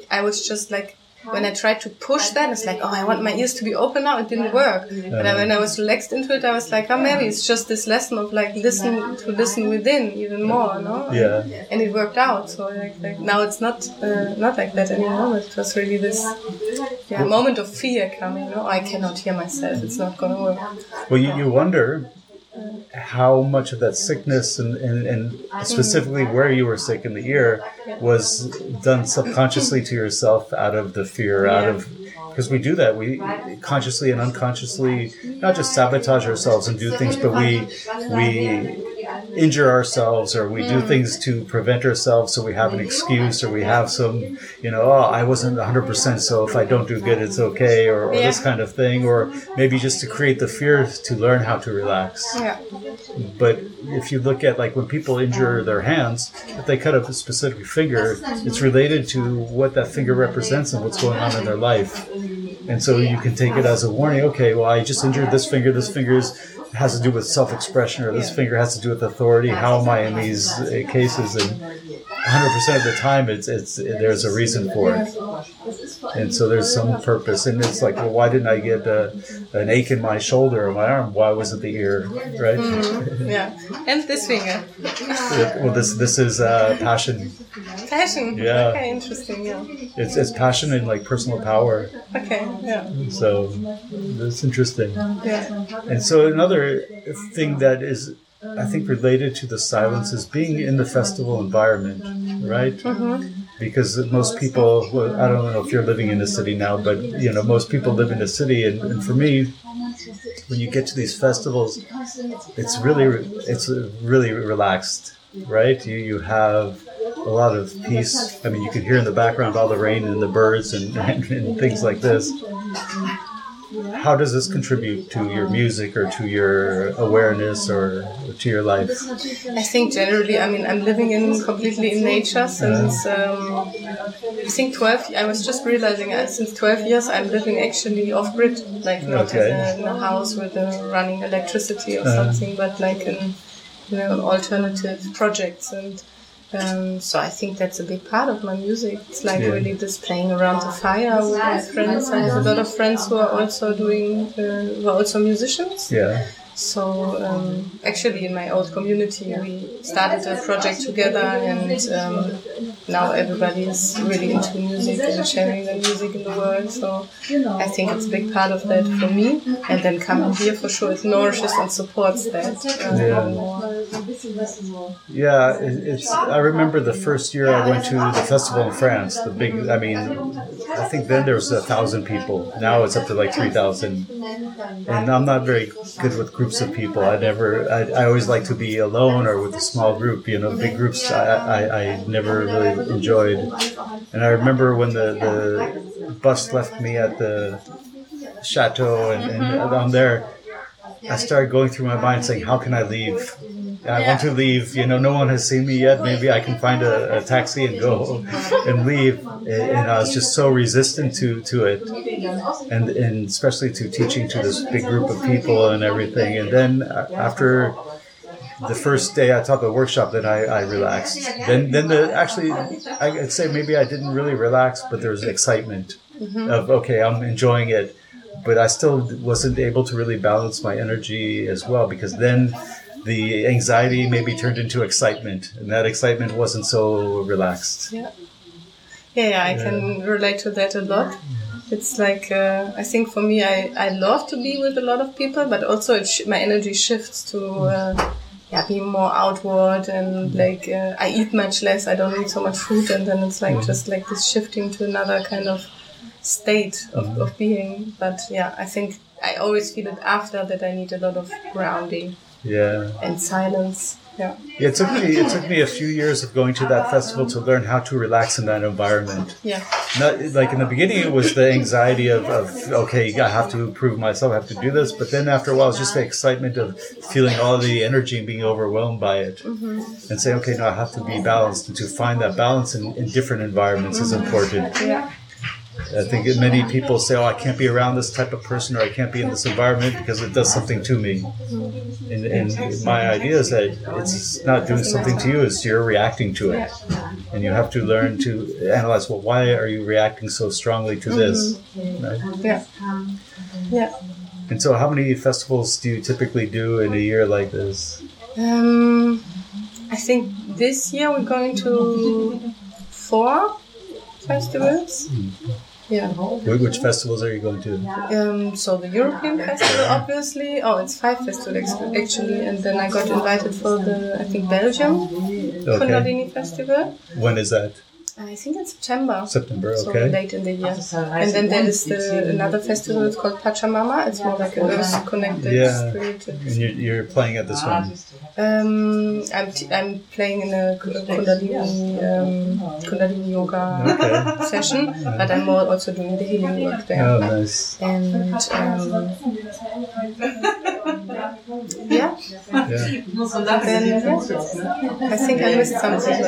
I was just like, when I tried to push that, it's like, oh, I want my ears to be open now. It didn't work. But I- when I was relaxed into it, I was like, oh, maybe it's just this lesson of like listen to listen within even more, no?
Yeah.
And it worked out. So like, like now it's not uh, not like that anymore. It was really this yeah, moment of fear coming. No, I cannot hear myself. It's not gonna work.
Well, you, you wonder how much of that sickness and, and, and specifically where you were sick in the ear was done subconsciously to yourself out of the fear, out of because we do that. We consciously and unconsciously not just sabotage ourselves and do things, but we we injure ourselves or we do hmm. things to prevent ourselves so we have an excuse or we have some you know oh i wasn't 100% so if i don't do good it's okay or, or this kind of thing or maybe just to create the fear to learn how to relax.
Yeah.
but if you look at like when people injure their hands if they cut up a specific finger it's related to what that finger represents and what's going on in their life. And so you can take it as a warning okay well i just injured this finger this finger is has to do with self-expression or this finger has to do with authority how am i in these uh, cases? And 100% of the time it's it's there's a reason for it. And so there's some purpose and it's like well why didn't i get a, an ache in my shoulder or my arm? Why was it the ear right?
Yeah. And this finger.
well this this is uh, passion
Passion.
Yeah.
Okay, interesting. Yeah.
it's, it's passion and like personal power
Okay. Yeah.
so that's interesting
Yeah.
and so another thing that is i think related to the silence is being in the festival environment right mm-hmm. because most people well, i don't know if you're living in a city now but you know most people live in a city and, and for me when you get to these festivals it's really it's really relaxed right you you have a lot of peace i mean you can hear in the background all the rain and the birds and, and, and things like this how does this contribute to your music or to your awareness or to your life
I think generally, I mean, I'm living in completely in nature since um, I think 12. I was just realizing uh, since 12 years I'm living actually off grid, like not
Okay.
in, a, in a house with a running electricity or
Uh.
something, but like in you know alternative projects and. Um, so I think that's a big part of my music. It's like
Yeah.
really just playing around the fire with my friends. I have a lot of friends who are also doing, uh, who are also musicians.
yeah
So um, actually, in my old community, we started a project together, and um, now everybody is really into music and sharing their music in the world. So I think it's a big part of that for me. And then coming here for sure, it nourishes and supports that. Um,
Yeah. Yeah, it, it's. I remember the first year I went to the festival in France. The big. I mean, I think then there was a thousand people. Now it's up to like three thousand. And I'm not very good with groups of people. I never. I, I always like to be alone or with a small group. You know, big groups. I, I, I never really enjoyed. And I remember when the the bus left me at the chateau and, and mm-hmm. I'm there. I started going through my mind saying, "How can I leave? I want to leave. You know, no one has seen me yet. Maybe I can find a, a taxi and go and leave." And, and I was just so resistant to to it, and and especially to teaching to this big group of people and everything. And then uh, after the first day I taught the workshop, then I, I relaxed. Then then the actually I'd say maybe I didn't really relax, but there was excitement of okay, I'm enjoying it but I still wasn't able to really balance my energy as well because then the anxiety maybe turned into excitement, and that excitement wasn't so relaxed.
Yeah. Yeah, yeah, I can relate to that a lot. It's like uh, I think for me, I, I love to be with a lot of people, but also it sh- my energy shifts to uh, yeah, be more outward and like uh, I eat much less. I don't eat so much food, and then it's like just like this shifting to another kind of state of, of being. But yeah, I think I always feel it after that I need a lot of grounding
Yeah.
and silence. Yeah.
Yeah, it took me it took me a few years of going to that festival to learn how to relax in that environment.
Yeah.
Not, like in the beginning, it was the anxiety of, of okay, I have to prove myself, I have to do this. But then after a while, it's just the excitement of feeling all the energy and being overwhelmed by it, mm-hmm. and say, okay, now I have to be balanced, and to find that balance in, in different environments is mm-hmm. important.
Yeah.
I think many people say, "Oh, I can't be around this type of person, or I can't be in this environment because it does something to me." And, and my idea is that it's not doing something to you; it's you're reacting to it, and you have to learn to analyze. Well, why are you reacting so strongly to this? Right?
Yeah. Yeah.
And so, how many festivals do you typically do in a year like this?
Um, I think this year we're going to four festivals. Yeah.
Wh- Which festivals are you going to?
Um, so the European festival, obviously. Oh, it's five festivals actually, and then I got invited for the I think Belgium
Okay.
Festival.
When is that?
I think it's September.
September,
So
okay.
late in the year. And then there is the, another festival, it's called Pachamama. It's more like an earth connected
Yeah.
spirited.
And you're, you're playing at this one.
Um, I'm, t- I'm playing in a Kundalini, um, Kundalini yoga
Okay.
session, but I'm more also doing the healing work there.
Oh, nice.
And um, yeah,
Yeah.
then yeah, I think I missed something.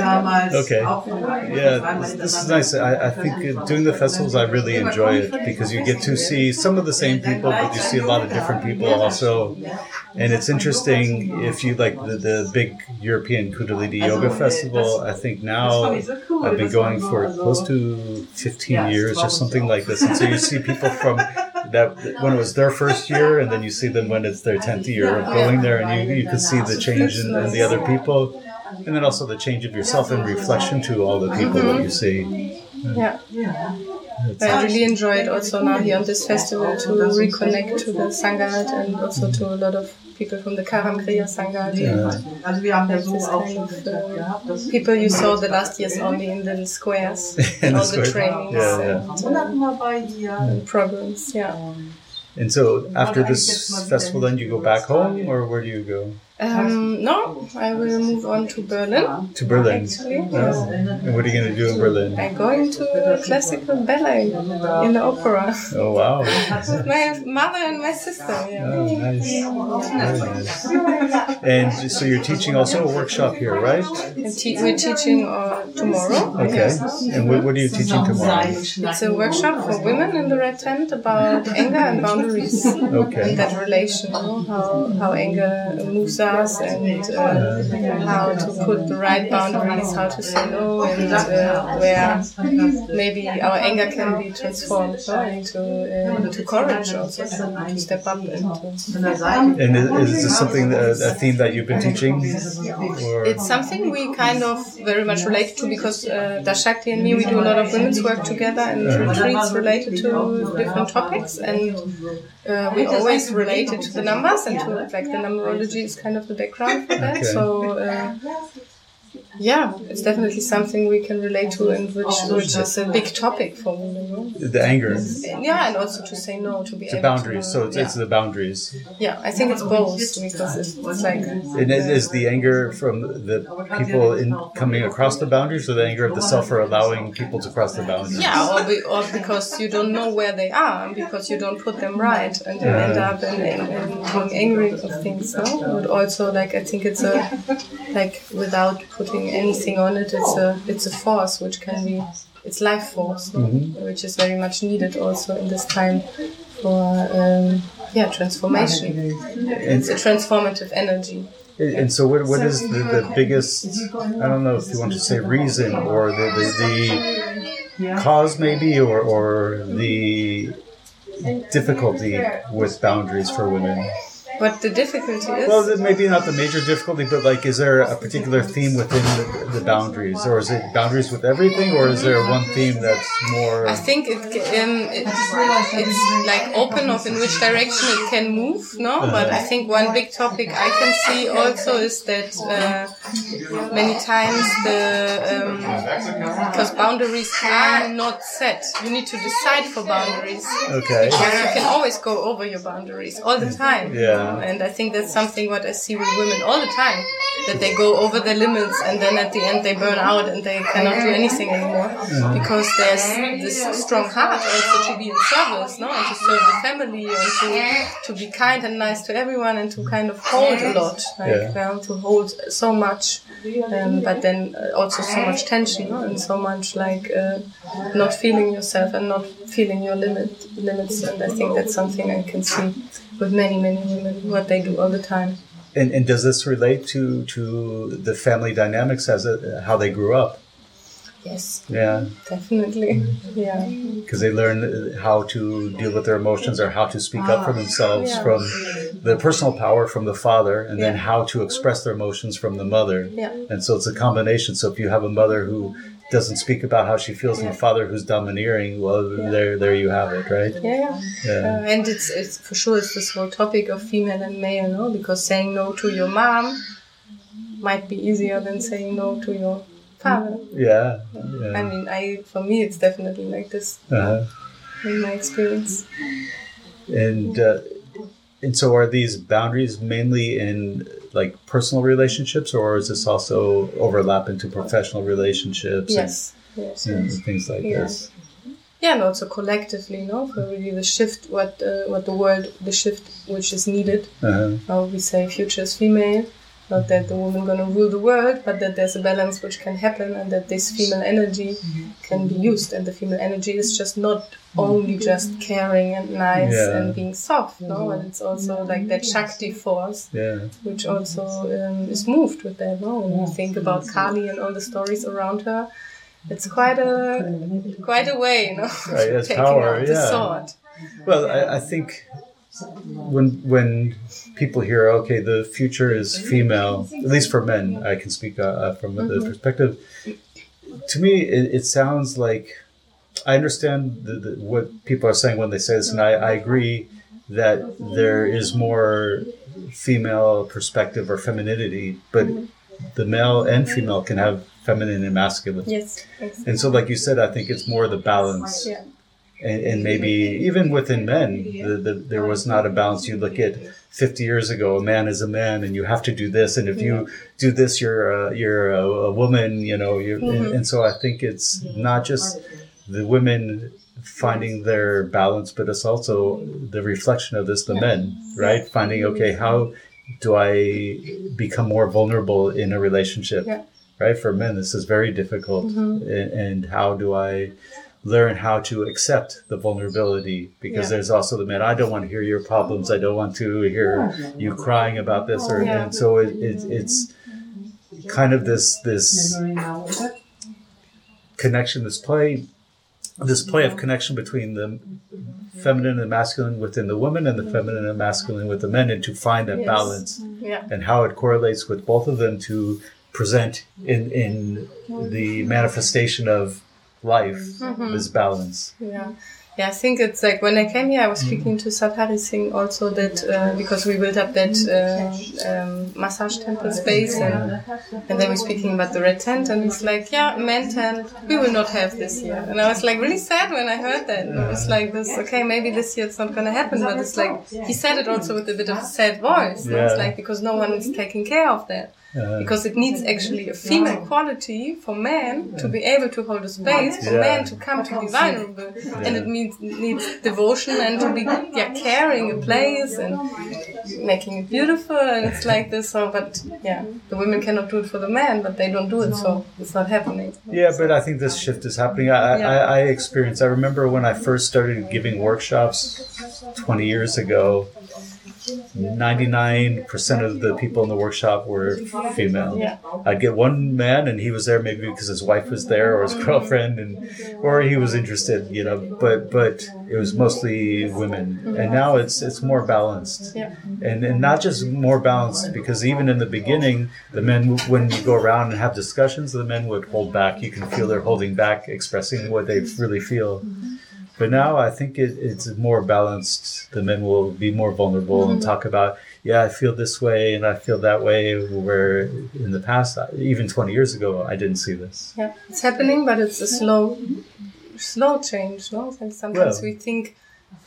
Okay. Yeah, this, is nice. I, I think uh, doing the festivals, I really enjoy it because you get to see some of the same people, but you see a lot of different people also. And it's interesting if you like the, the big European Kundalini Yoga Festival. I think now I've been going for close to 15 years or something like this. And so you see people from that when it was their first year, and then you see them when it's their 10th year of going there, and you, you can see the change in, in the other people. And then also the change of yourself in reflection to all the people that you see.
Yeah. I really enjoyed it also now here on this festival to reconnect to the Sangat and also to a lot of people from the Karam Kriya Sangat.
Yeah.
Also wir haben ja so
this kind of uh, people you saw the last years only in little squares,
In the
all the trainings
Yeah, yeah.
and
und dann immer bei ihr.
and programs. Yeah.
And so after this festival, then you go back home, or where do you go?
Um, no, I will move on to Berlin.
To Berlin.
Actually,
Oh. And what are you going to do in Berlin?
I'm going to classical ballet in the opera
Oh, wow.
with my mother and my sister. Yeah.
Oh, nice. Nice. And so you're teaching also a workshop here, right?
Te- we're teaching uh, tomorrow.
Okay. And what, what are you teaching tomorrow?
It's a workshop for women in the red tent about anger and boundaries and that relation, how, how anger moves us and uh, how to put the right boundaries, how to say no, and uh, where maybe our anger can be transformed no, into, uh, into courage also to, step up and.
And is, is this something, that, a theme that you've been teaching? Or?
It's something we kind of very much relate to because uh, Dashakti and me, we do a lot of women's work together and retreats related to different topics. And uh, we always relate it to the numbers and to like the numerology is kind of the background for that.
Okay.
So, uh, yeah, it's definitely something we can relate to and which, oh, which is a big topic for women.
the anger,
Yeah, and also to say no, to be
the
able
boundaries.
To,
So it's,
yeah.
it's the boundaries.
yeah, I think it's both because it's, it's like.
And is is the anger from the people in coming across the boundaries, or the anger of the self for allowing people to cross the boundaries?
Yeah, or, be, or because you don't know where they are, and because you don't put them right, and you end up in, in, in being angry of things. No? But also, like I think it's a like without putting anything on it, it's a it's a force which can be it's life force, no? which is very much needed also in this time for um, yeah transformation. It's a transformative energy.
And and so, what, what is the, the biggest, I don't know if you want to say reason or the, the, the cause, maybe, or, or the difficulty with boundaries for women?
But the difficulty is.
Well, maybe not the major difficulty, but like, is there a particular theme within the, the boundaries? Or is it boundaries with everything, or is there one theme that's more.
I think it, um, it's, it's like open of in which direction it can move, no? But I think one big topic I can see also is that uh, many times the um, because boundaries are not set. You need to decide for boundaries.
Okay.
Because you can always go over your boundaries all the time.
Yeah.
And I think that's something what I see with women all the time. That they go over their limits and then at the end they burn out and they cannot do anything anymore. Because there's this strong heart also to be in service, no? And to serve the family and to, to be kind and nice to everyone and to kind of hold a lot. Like,
Yeah.
um, to hold so much. Um, but then uh, also so much tension no? and so much like uh, not feeling yourself and not feeling your limit limits. And I think that's something I can see with many many women what they do all the time.
And, and does this relate to, to the family dynamics as a, how they grew up?
Yes,
Yeah.
definitely. Mm-hmm. Yeah,
because they learn how to deal with their emotions or how to speak up for ah, themselves
Yeah.
from the personal power from the father and then how to express their emotions from the mother
Yeah.
and so it's a combination so if you have a mother who doesn't speak about how she feels and a father who's domineering well there there you have it right
yeah, yeah.
yeah
Uh, and it's it's for sure it's this whole topic of female and male, no? Because saying no to your mom might be easier than saying no to your father
Yeah. yeah.
I mean, I for me it's definitely like this
Uh-huh.
in my experience.
And uh, and so are these boundaries mainly in like personal relationships, or is this also overlap into professional relationships? and-
Yes, yes,
And,
yes.
things like
Yeah.
this.
Yeah, and also collectively, no, for really the shift, what uh, what the world, the shift which is needed.
Uh-huh.
Now we say future is female, not that the woman gonna rule the world, but that there's a balance which can happen, and that this female energy mm-hmm. can be used, and the female energy is just not mm-hmm. only just caring and nice
Yeah.
and being soft, no, mm-hmm. and it's also like that Shakti force,
Yeah.
which also um, is moved with that. No, when you think about Kali and all the stories around her, it's quite a quite a way, you know,
Right,
taking
power,
out the
yeah.
sword.
Well, I, I think when when people hear okay, the future is female, at least for men, I can speak uh, uh, from the perspective. To me, it, it sounds like I understand the, the, what people are saying when they say this, and I, I agree that there is more female perspective or femininity, but the male and female can have feminine and masculine.
Yes, yes.
And so, like you said, I think it's more the balance
yeah,
and, and maybe even within men, the, the, there was not a balance. You look at 50 years ago, a man is a man, and you have to do this, and if you do this, you're a, you're a, a woman, you know. You're, and, and so I think it's not just the women finding their balance, but it's also the reflection of this, the men, right? Finding okay, how do I become more vulnerable in a relationship?
Yeah.
Right for men, this is very difficult, and, and how do I? Learn how to accept the vulnerability because
Yeah.
there's also the man i don't want to hear your problems i don't want to hear you crying about this or
Yeah.
and so it, it, it's kind of this this connection this play this play of connection between the feminine and masculine within the woman and the feminine and masculine with the men and to find that
Yes.
balance
yeah.
and how it correlates with both of them to present in in the manifestation of life
Mm-hmm.
this balance
Yeah. Yeah, I think it's like when I came here, I was speaking to Sat Hari Singh also that uh, because we built up that uh, um, massage temple space and and then we're speaking about the red tent and it's like, yeah, men tent, we will not have this year. And I was like really sad when I heard that. It was like this, okay, maybe this year it's not going to happen, but it's like, he said it also with a bit of a sad voice. And It's like, because no one is taking care of that.
Uh,
because it needs actually a female quality for men to be able to hold a space, for
Yeah.
men to come to be vulnerable, and it means needs devotion and to be yeah carrying a place and making it beautiful, and it's like this. So, but yeah, the women cannot do it for the men, but they don't do it, so it's not happening.
yeah but i think this shift is happening I,
Yeah.
I, I experienced i remember when i first started giving workshops 20 years ago 99% of the people in the workshop were female.
Yeah.
i'd get one man and he was there maybe because his wife was there or his girlfriend and or he was interested you know but but it was mostly women. And now it's it's more balanced.
Yeah.
and, and not just more balanced because even in the beginning the men when you go around and have discussions the men would hold back. You can feel they're holding back expressing what they really feel but now i think it, it's more balanced. The men will be more vulnerable and mm-hmm. talk about yeah i feel this way and i feel that way where in the past even 20 years ago i didn't see this.
Yeah, it's happening, but it's a slow, slow change. No, and sometimes
Well-
we think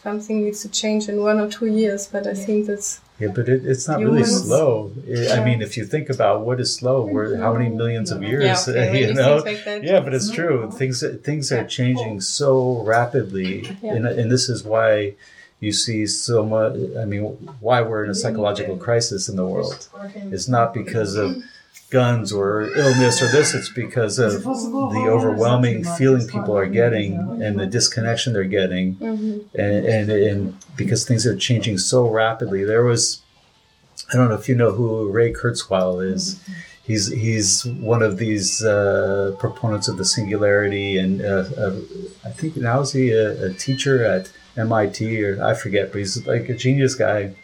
something needs to change in one or two years, but I think that's
yeah but it, it's not really
Humans-
slow. I- i mean if you think about what is slow where how many millions of years
yeah, okay,
you know?
like
Yeah, but it's true. Things things are changing so rapidly,
Yeah.
and, and this is why you see so much. I mean, why we're in a psychological crisis in the world. It's not because of guns or illness or this. It's because of the overwhelming feeling people are getting and the disconnection they're getting, and, and and because things are changing so rapidly. There was, I don't know if you know who Ray Kurzweil is he's he's one of these uh, proponents of the singularity, and uh, uh, I think now is he a, a teacher at MIT or I forget, but he's like a genius guy.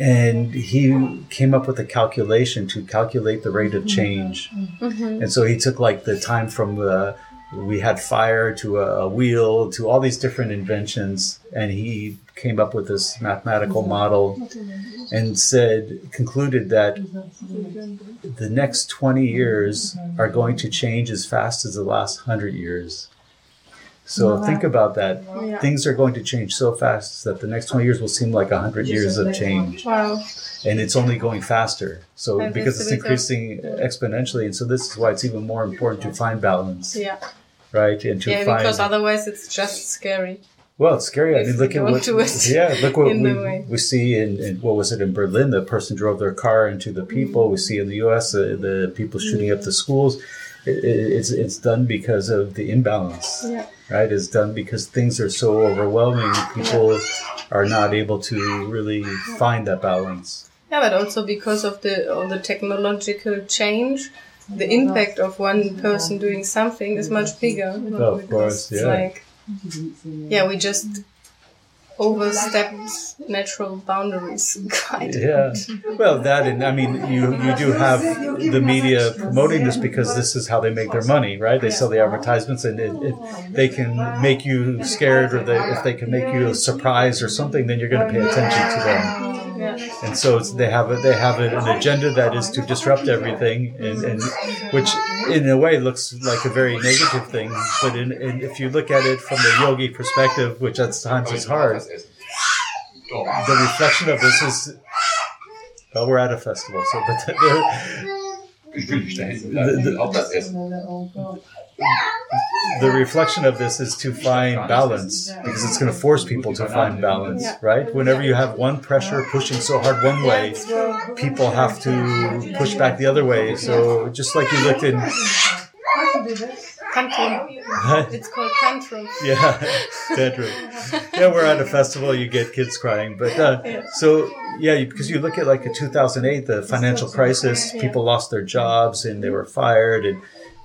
And he came up with a calculation to calculate the rate of mm-hmm. change. Mm-hmm. And so he took like the time from the we had fire to a, a wheel to all these different inventions, and he came up with this mathematical mm-hmm. model and said concluded that the next 20 years are going to change as fast as the last 100 years. So think about that.
Yeah.
Things are going to change so fast that the next 20 years will seem like 100 years of change
Wow.
and it's only going faster. So
And
because
it's
it's
a bit of-
increasing exponentially, and so this is why it's even more important to find balance,
Yeah.
right? And to
Yeah,
find
because otherwise it's just scary.
well, it's scary. I mean, look at what yeah, look what we, we see in, in what was it in Berlin? The person drove their car into the people. We see in the U.S. Uh, the people shooting up the schools. It, it, it's it's done because of the imbalance
Yeah.
right? It's done because things are so overwhelming people are not able to really find that balance.
Yeah, but also because of the of the technological change, the impact of one person doing something is much bigger. you know,
Oh, of
because
course,
it's
yeah.
Like, yeah, we just overstepped natural boundaries quite.
yeah well that and i mean you you do have the media promoting this because this is how they make their money right they sell the advertisements and it, it, they can make you scared or they, if they can make you a surprise or something then you're going to pay attention to them. And so it's, they have a, they have a, an agenda that is to disrupt everything, and, and which in a way looks like a very negative thing. But in, in, if you look at it from the yogi perspective, which at times is hard, the reflection of this is. Well, we're at a festival, so but the,
Ich will nicht dahin.
The- the-
Auch das Essen.
The reflection of this is to find balance because it's going to force people to find balance, right? Whenever you have one pressure pushing so hard one way, people have to push back the other way. So just like you looked in,
Tantrum. It's called tantrum.
yeah, tantrum. Yeah, we're at a festival. You get kids crying, but uh, so yeah, because you look at like a 2008, the financial crisis, people lost their jobs and they were fired, and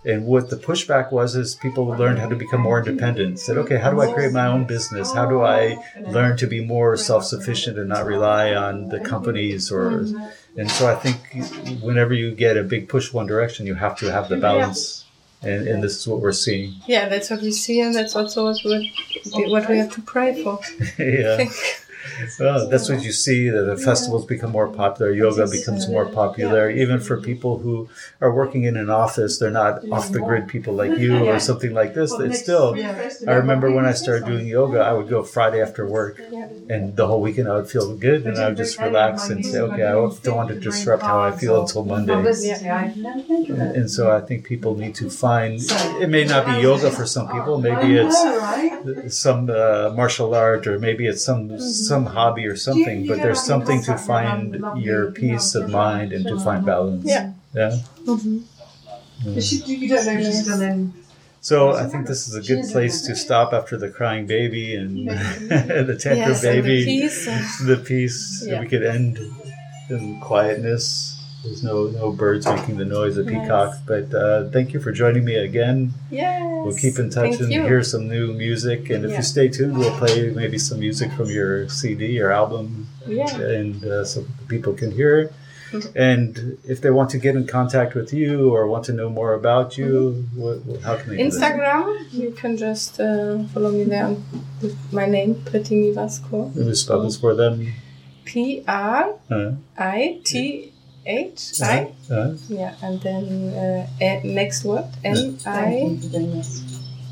and what the pushback was is people learned how to become more independent. Said, okay, how do I create my own business? How do I learn to be more self-sufficient and not rely on the companies or? And so I think whenever you get a big push one direction, you have to have the balance. And, and this is what we're seeing.
Yeah, that's what we see, and that's also what we what we have to pray for.
yeah. Well, that's what you see that the festivals become more popular, yoga becomes more popular, even for people who are working in an office. They're not off the grid people like you or something like this. It's still, I remember when I started doing yoga, I would go Friday after work, and the whole weekend I would feel good, and I would just relax and say, okay, I don't want to disrupt how I feel until Monday. And, and so I think people need to find, it may not be yoga for some people, maybe it's some uh, martial art or maybe it's some some hobby or something but there's something to find your peace of mind and to find balance
Yeah.
yeah mm-hmm.
You don't know if she's done any.
so i think this is a good place to stop after the crying baby and the tantrum
Yes, and the
baby
peace.
the peace
Yeah.
we could end in quietness there's no no birds making the noise of peacock but uh, thank you for joining me again
Yes.
We'll keep in touch
Thank
and
you.
hear some new music. And if
Yeah.
you stay tuned, we'll play maybe some music from your CD or album,
Yeah.
and uh, so people can hear it.
Mm-hmm.
And if they want to get in contact with you or want to know more about you,
Mm-hmm.
what, what, how can they? do?
Instagram, you can just uh, follow me there with my name, Prithi Nivas Kaur.
Let me spell this for them.
P R I T H I.
uh,
Yeah, and then uh, a- next word N I
v.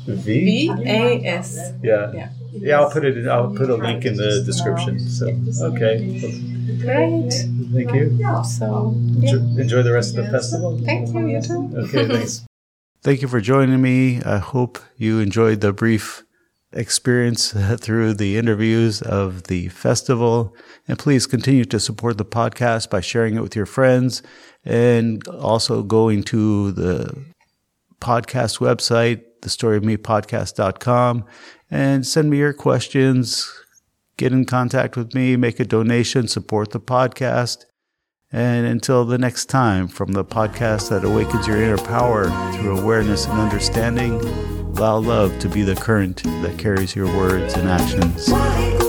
V A S.
Yeah.
Yeah.
Yeah, I'll put it. In, I'll put a link in the description. So okay,
Great.
thank you.
So, yeah.
Enjoy, enjoy the rest of the festival.
Thank you, you too.
Okay, thanks. Thank you for joining me. I hope you enjoyed the brief experience uh, through the interviews of the festival. And please continue to support the podcast by sharing it with your friends and also going to the podcast website, thestoryofmepodcast.com, and send me your questions. Get in contact with me, make a donation, support the podcast. And until the next time, from the podcast that awakens your inner power through awareness and understanding, allow love to be the current that carries your words and actions.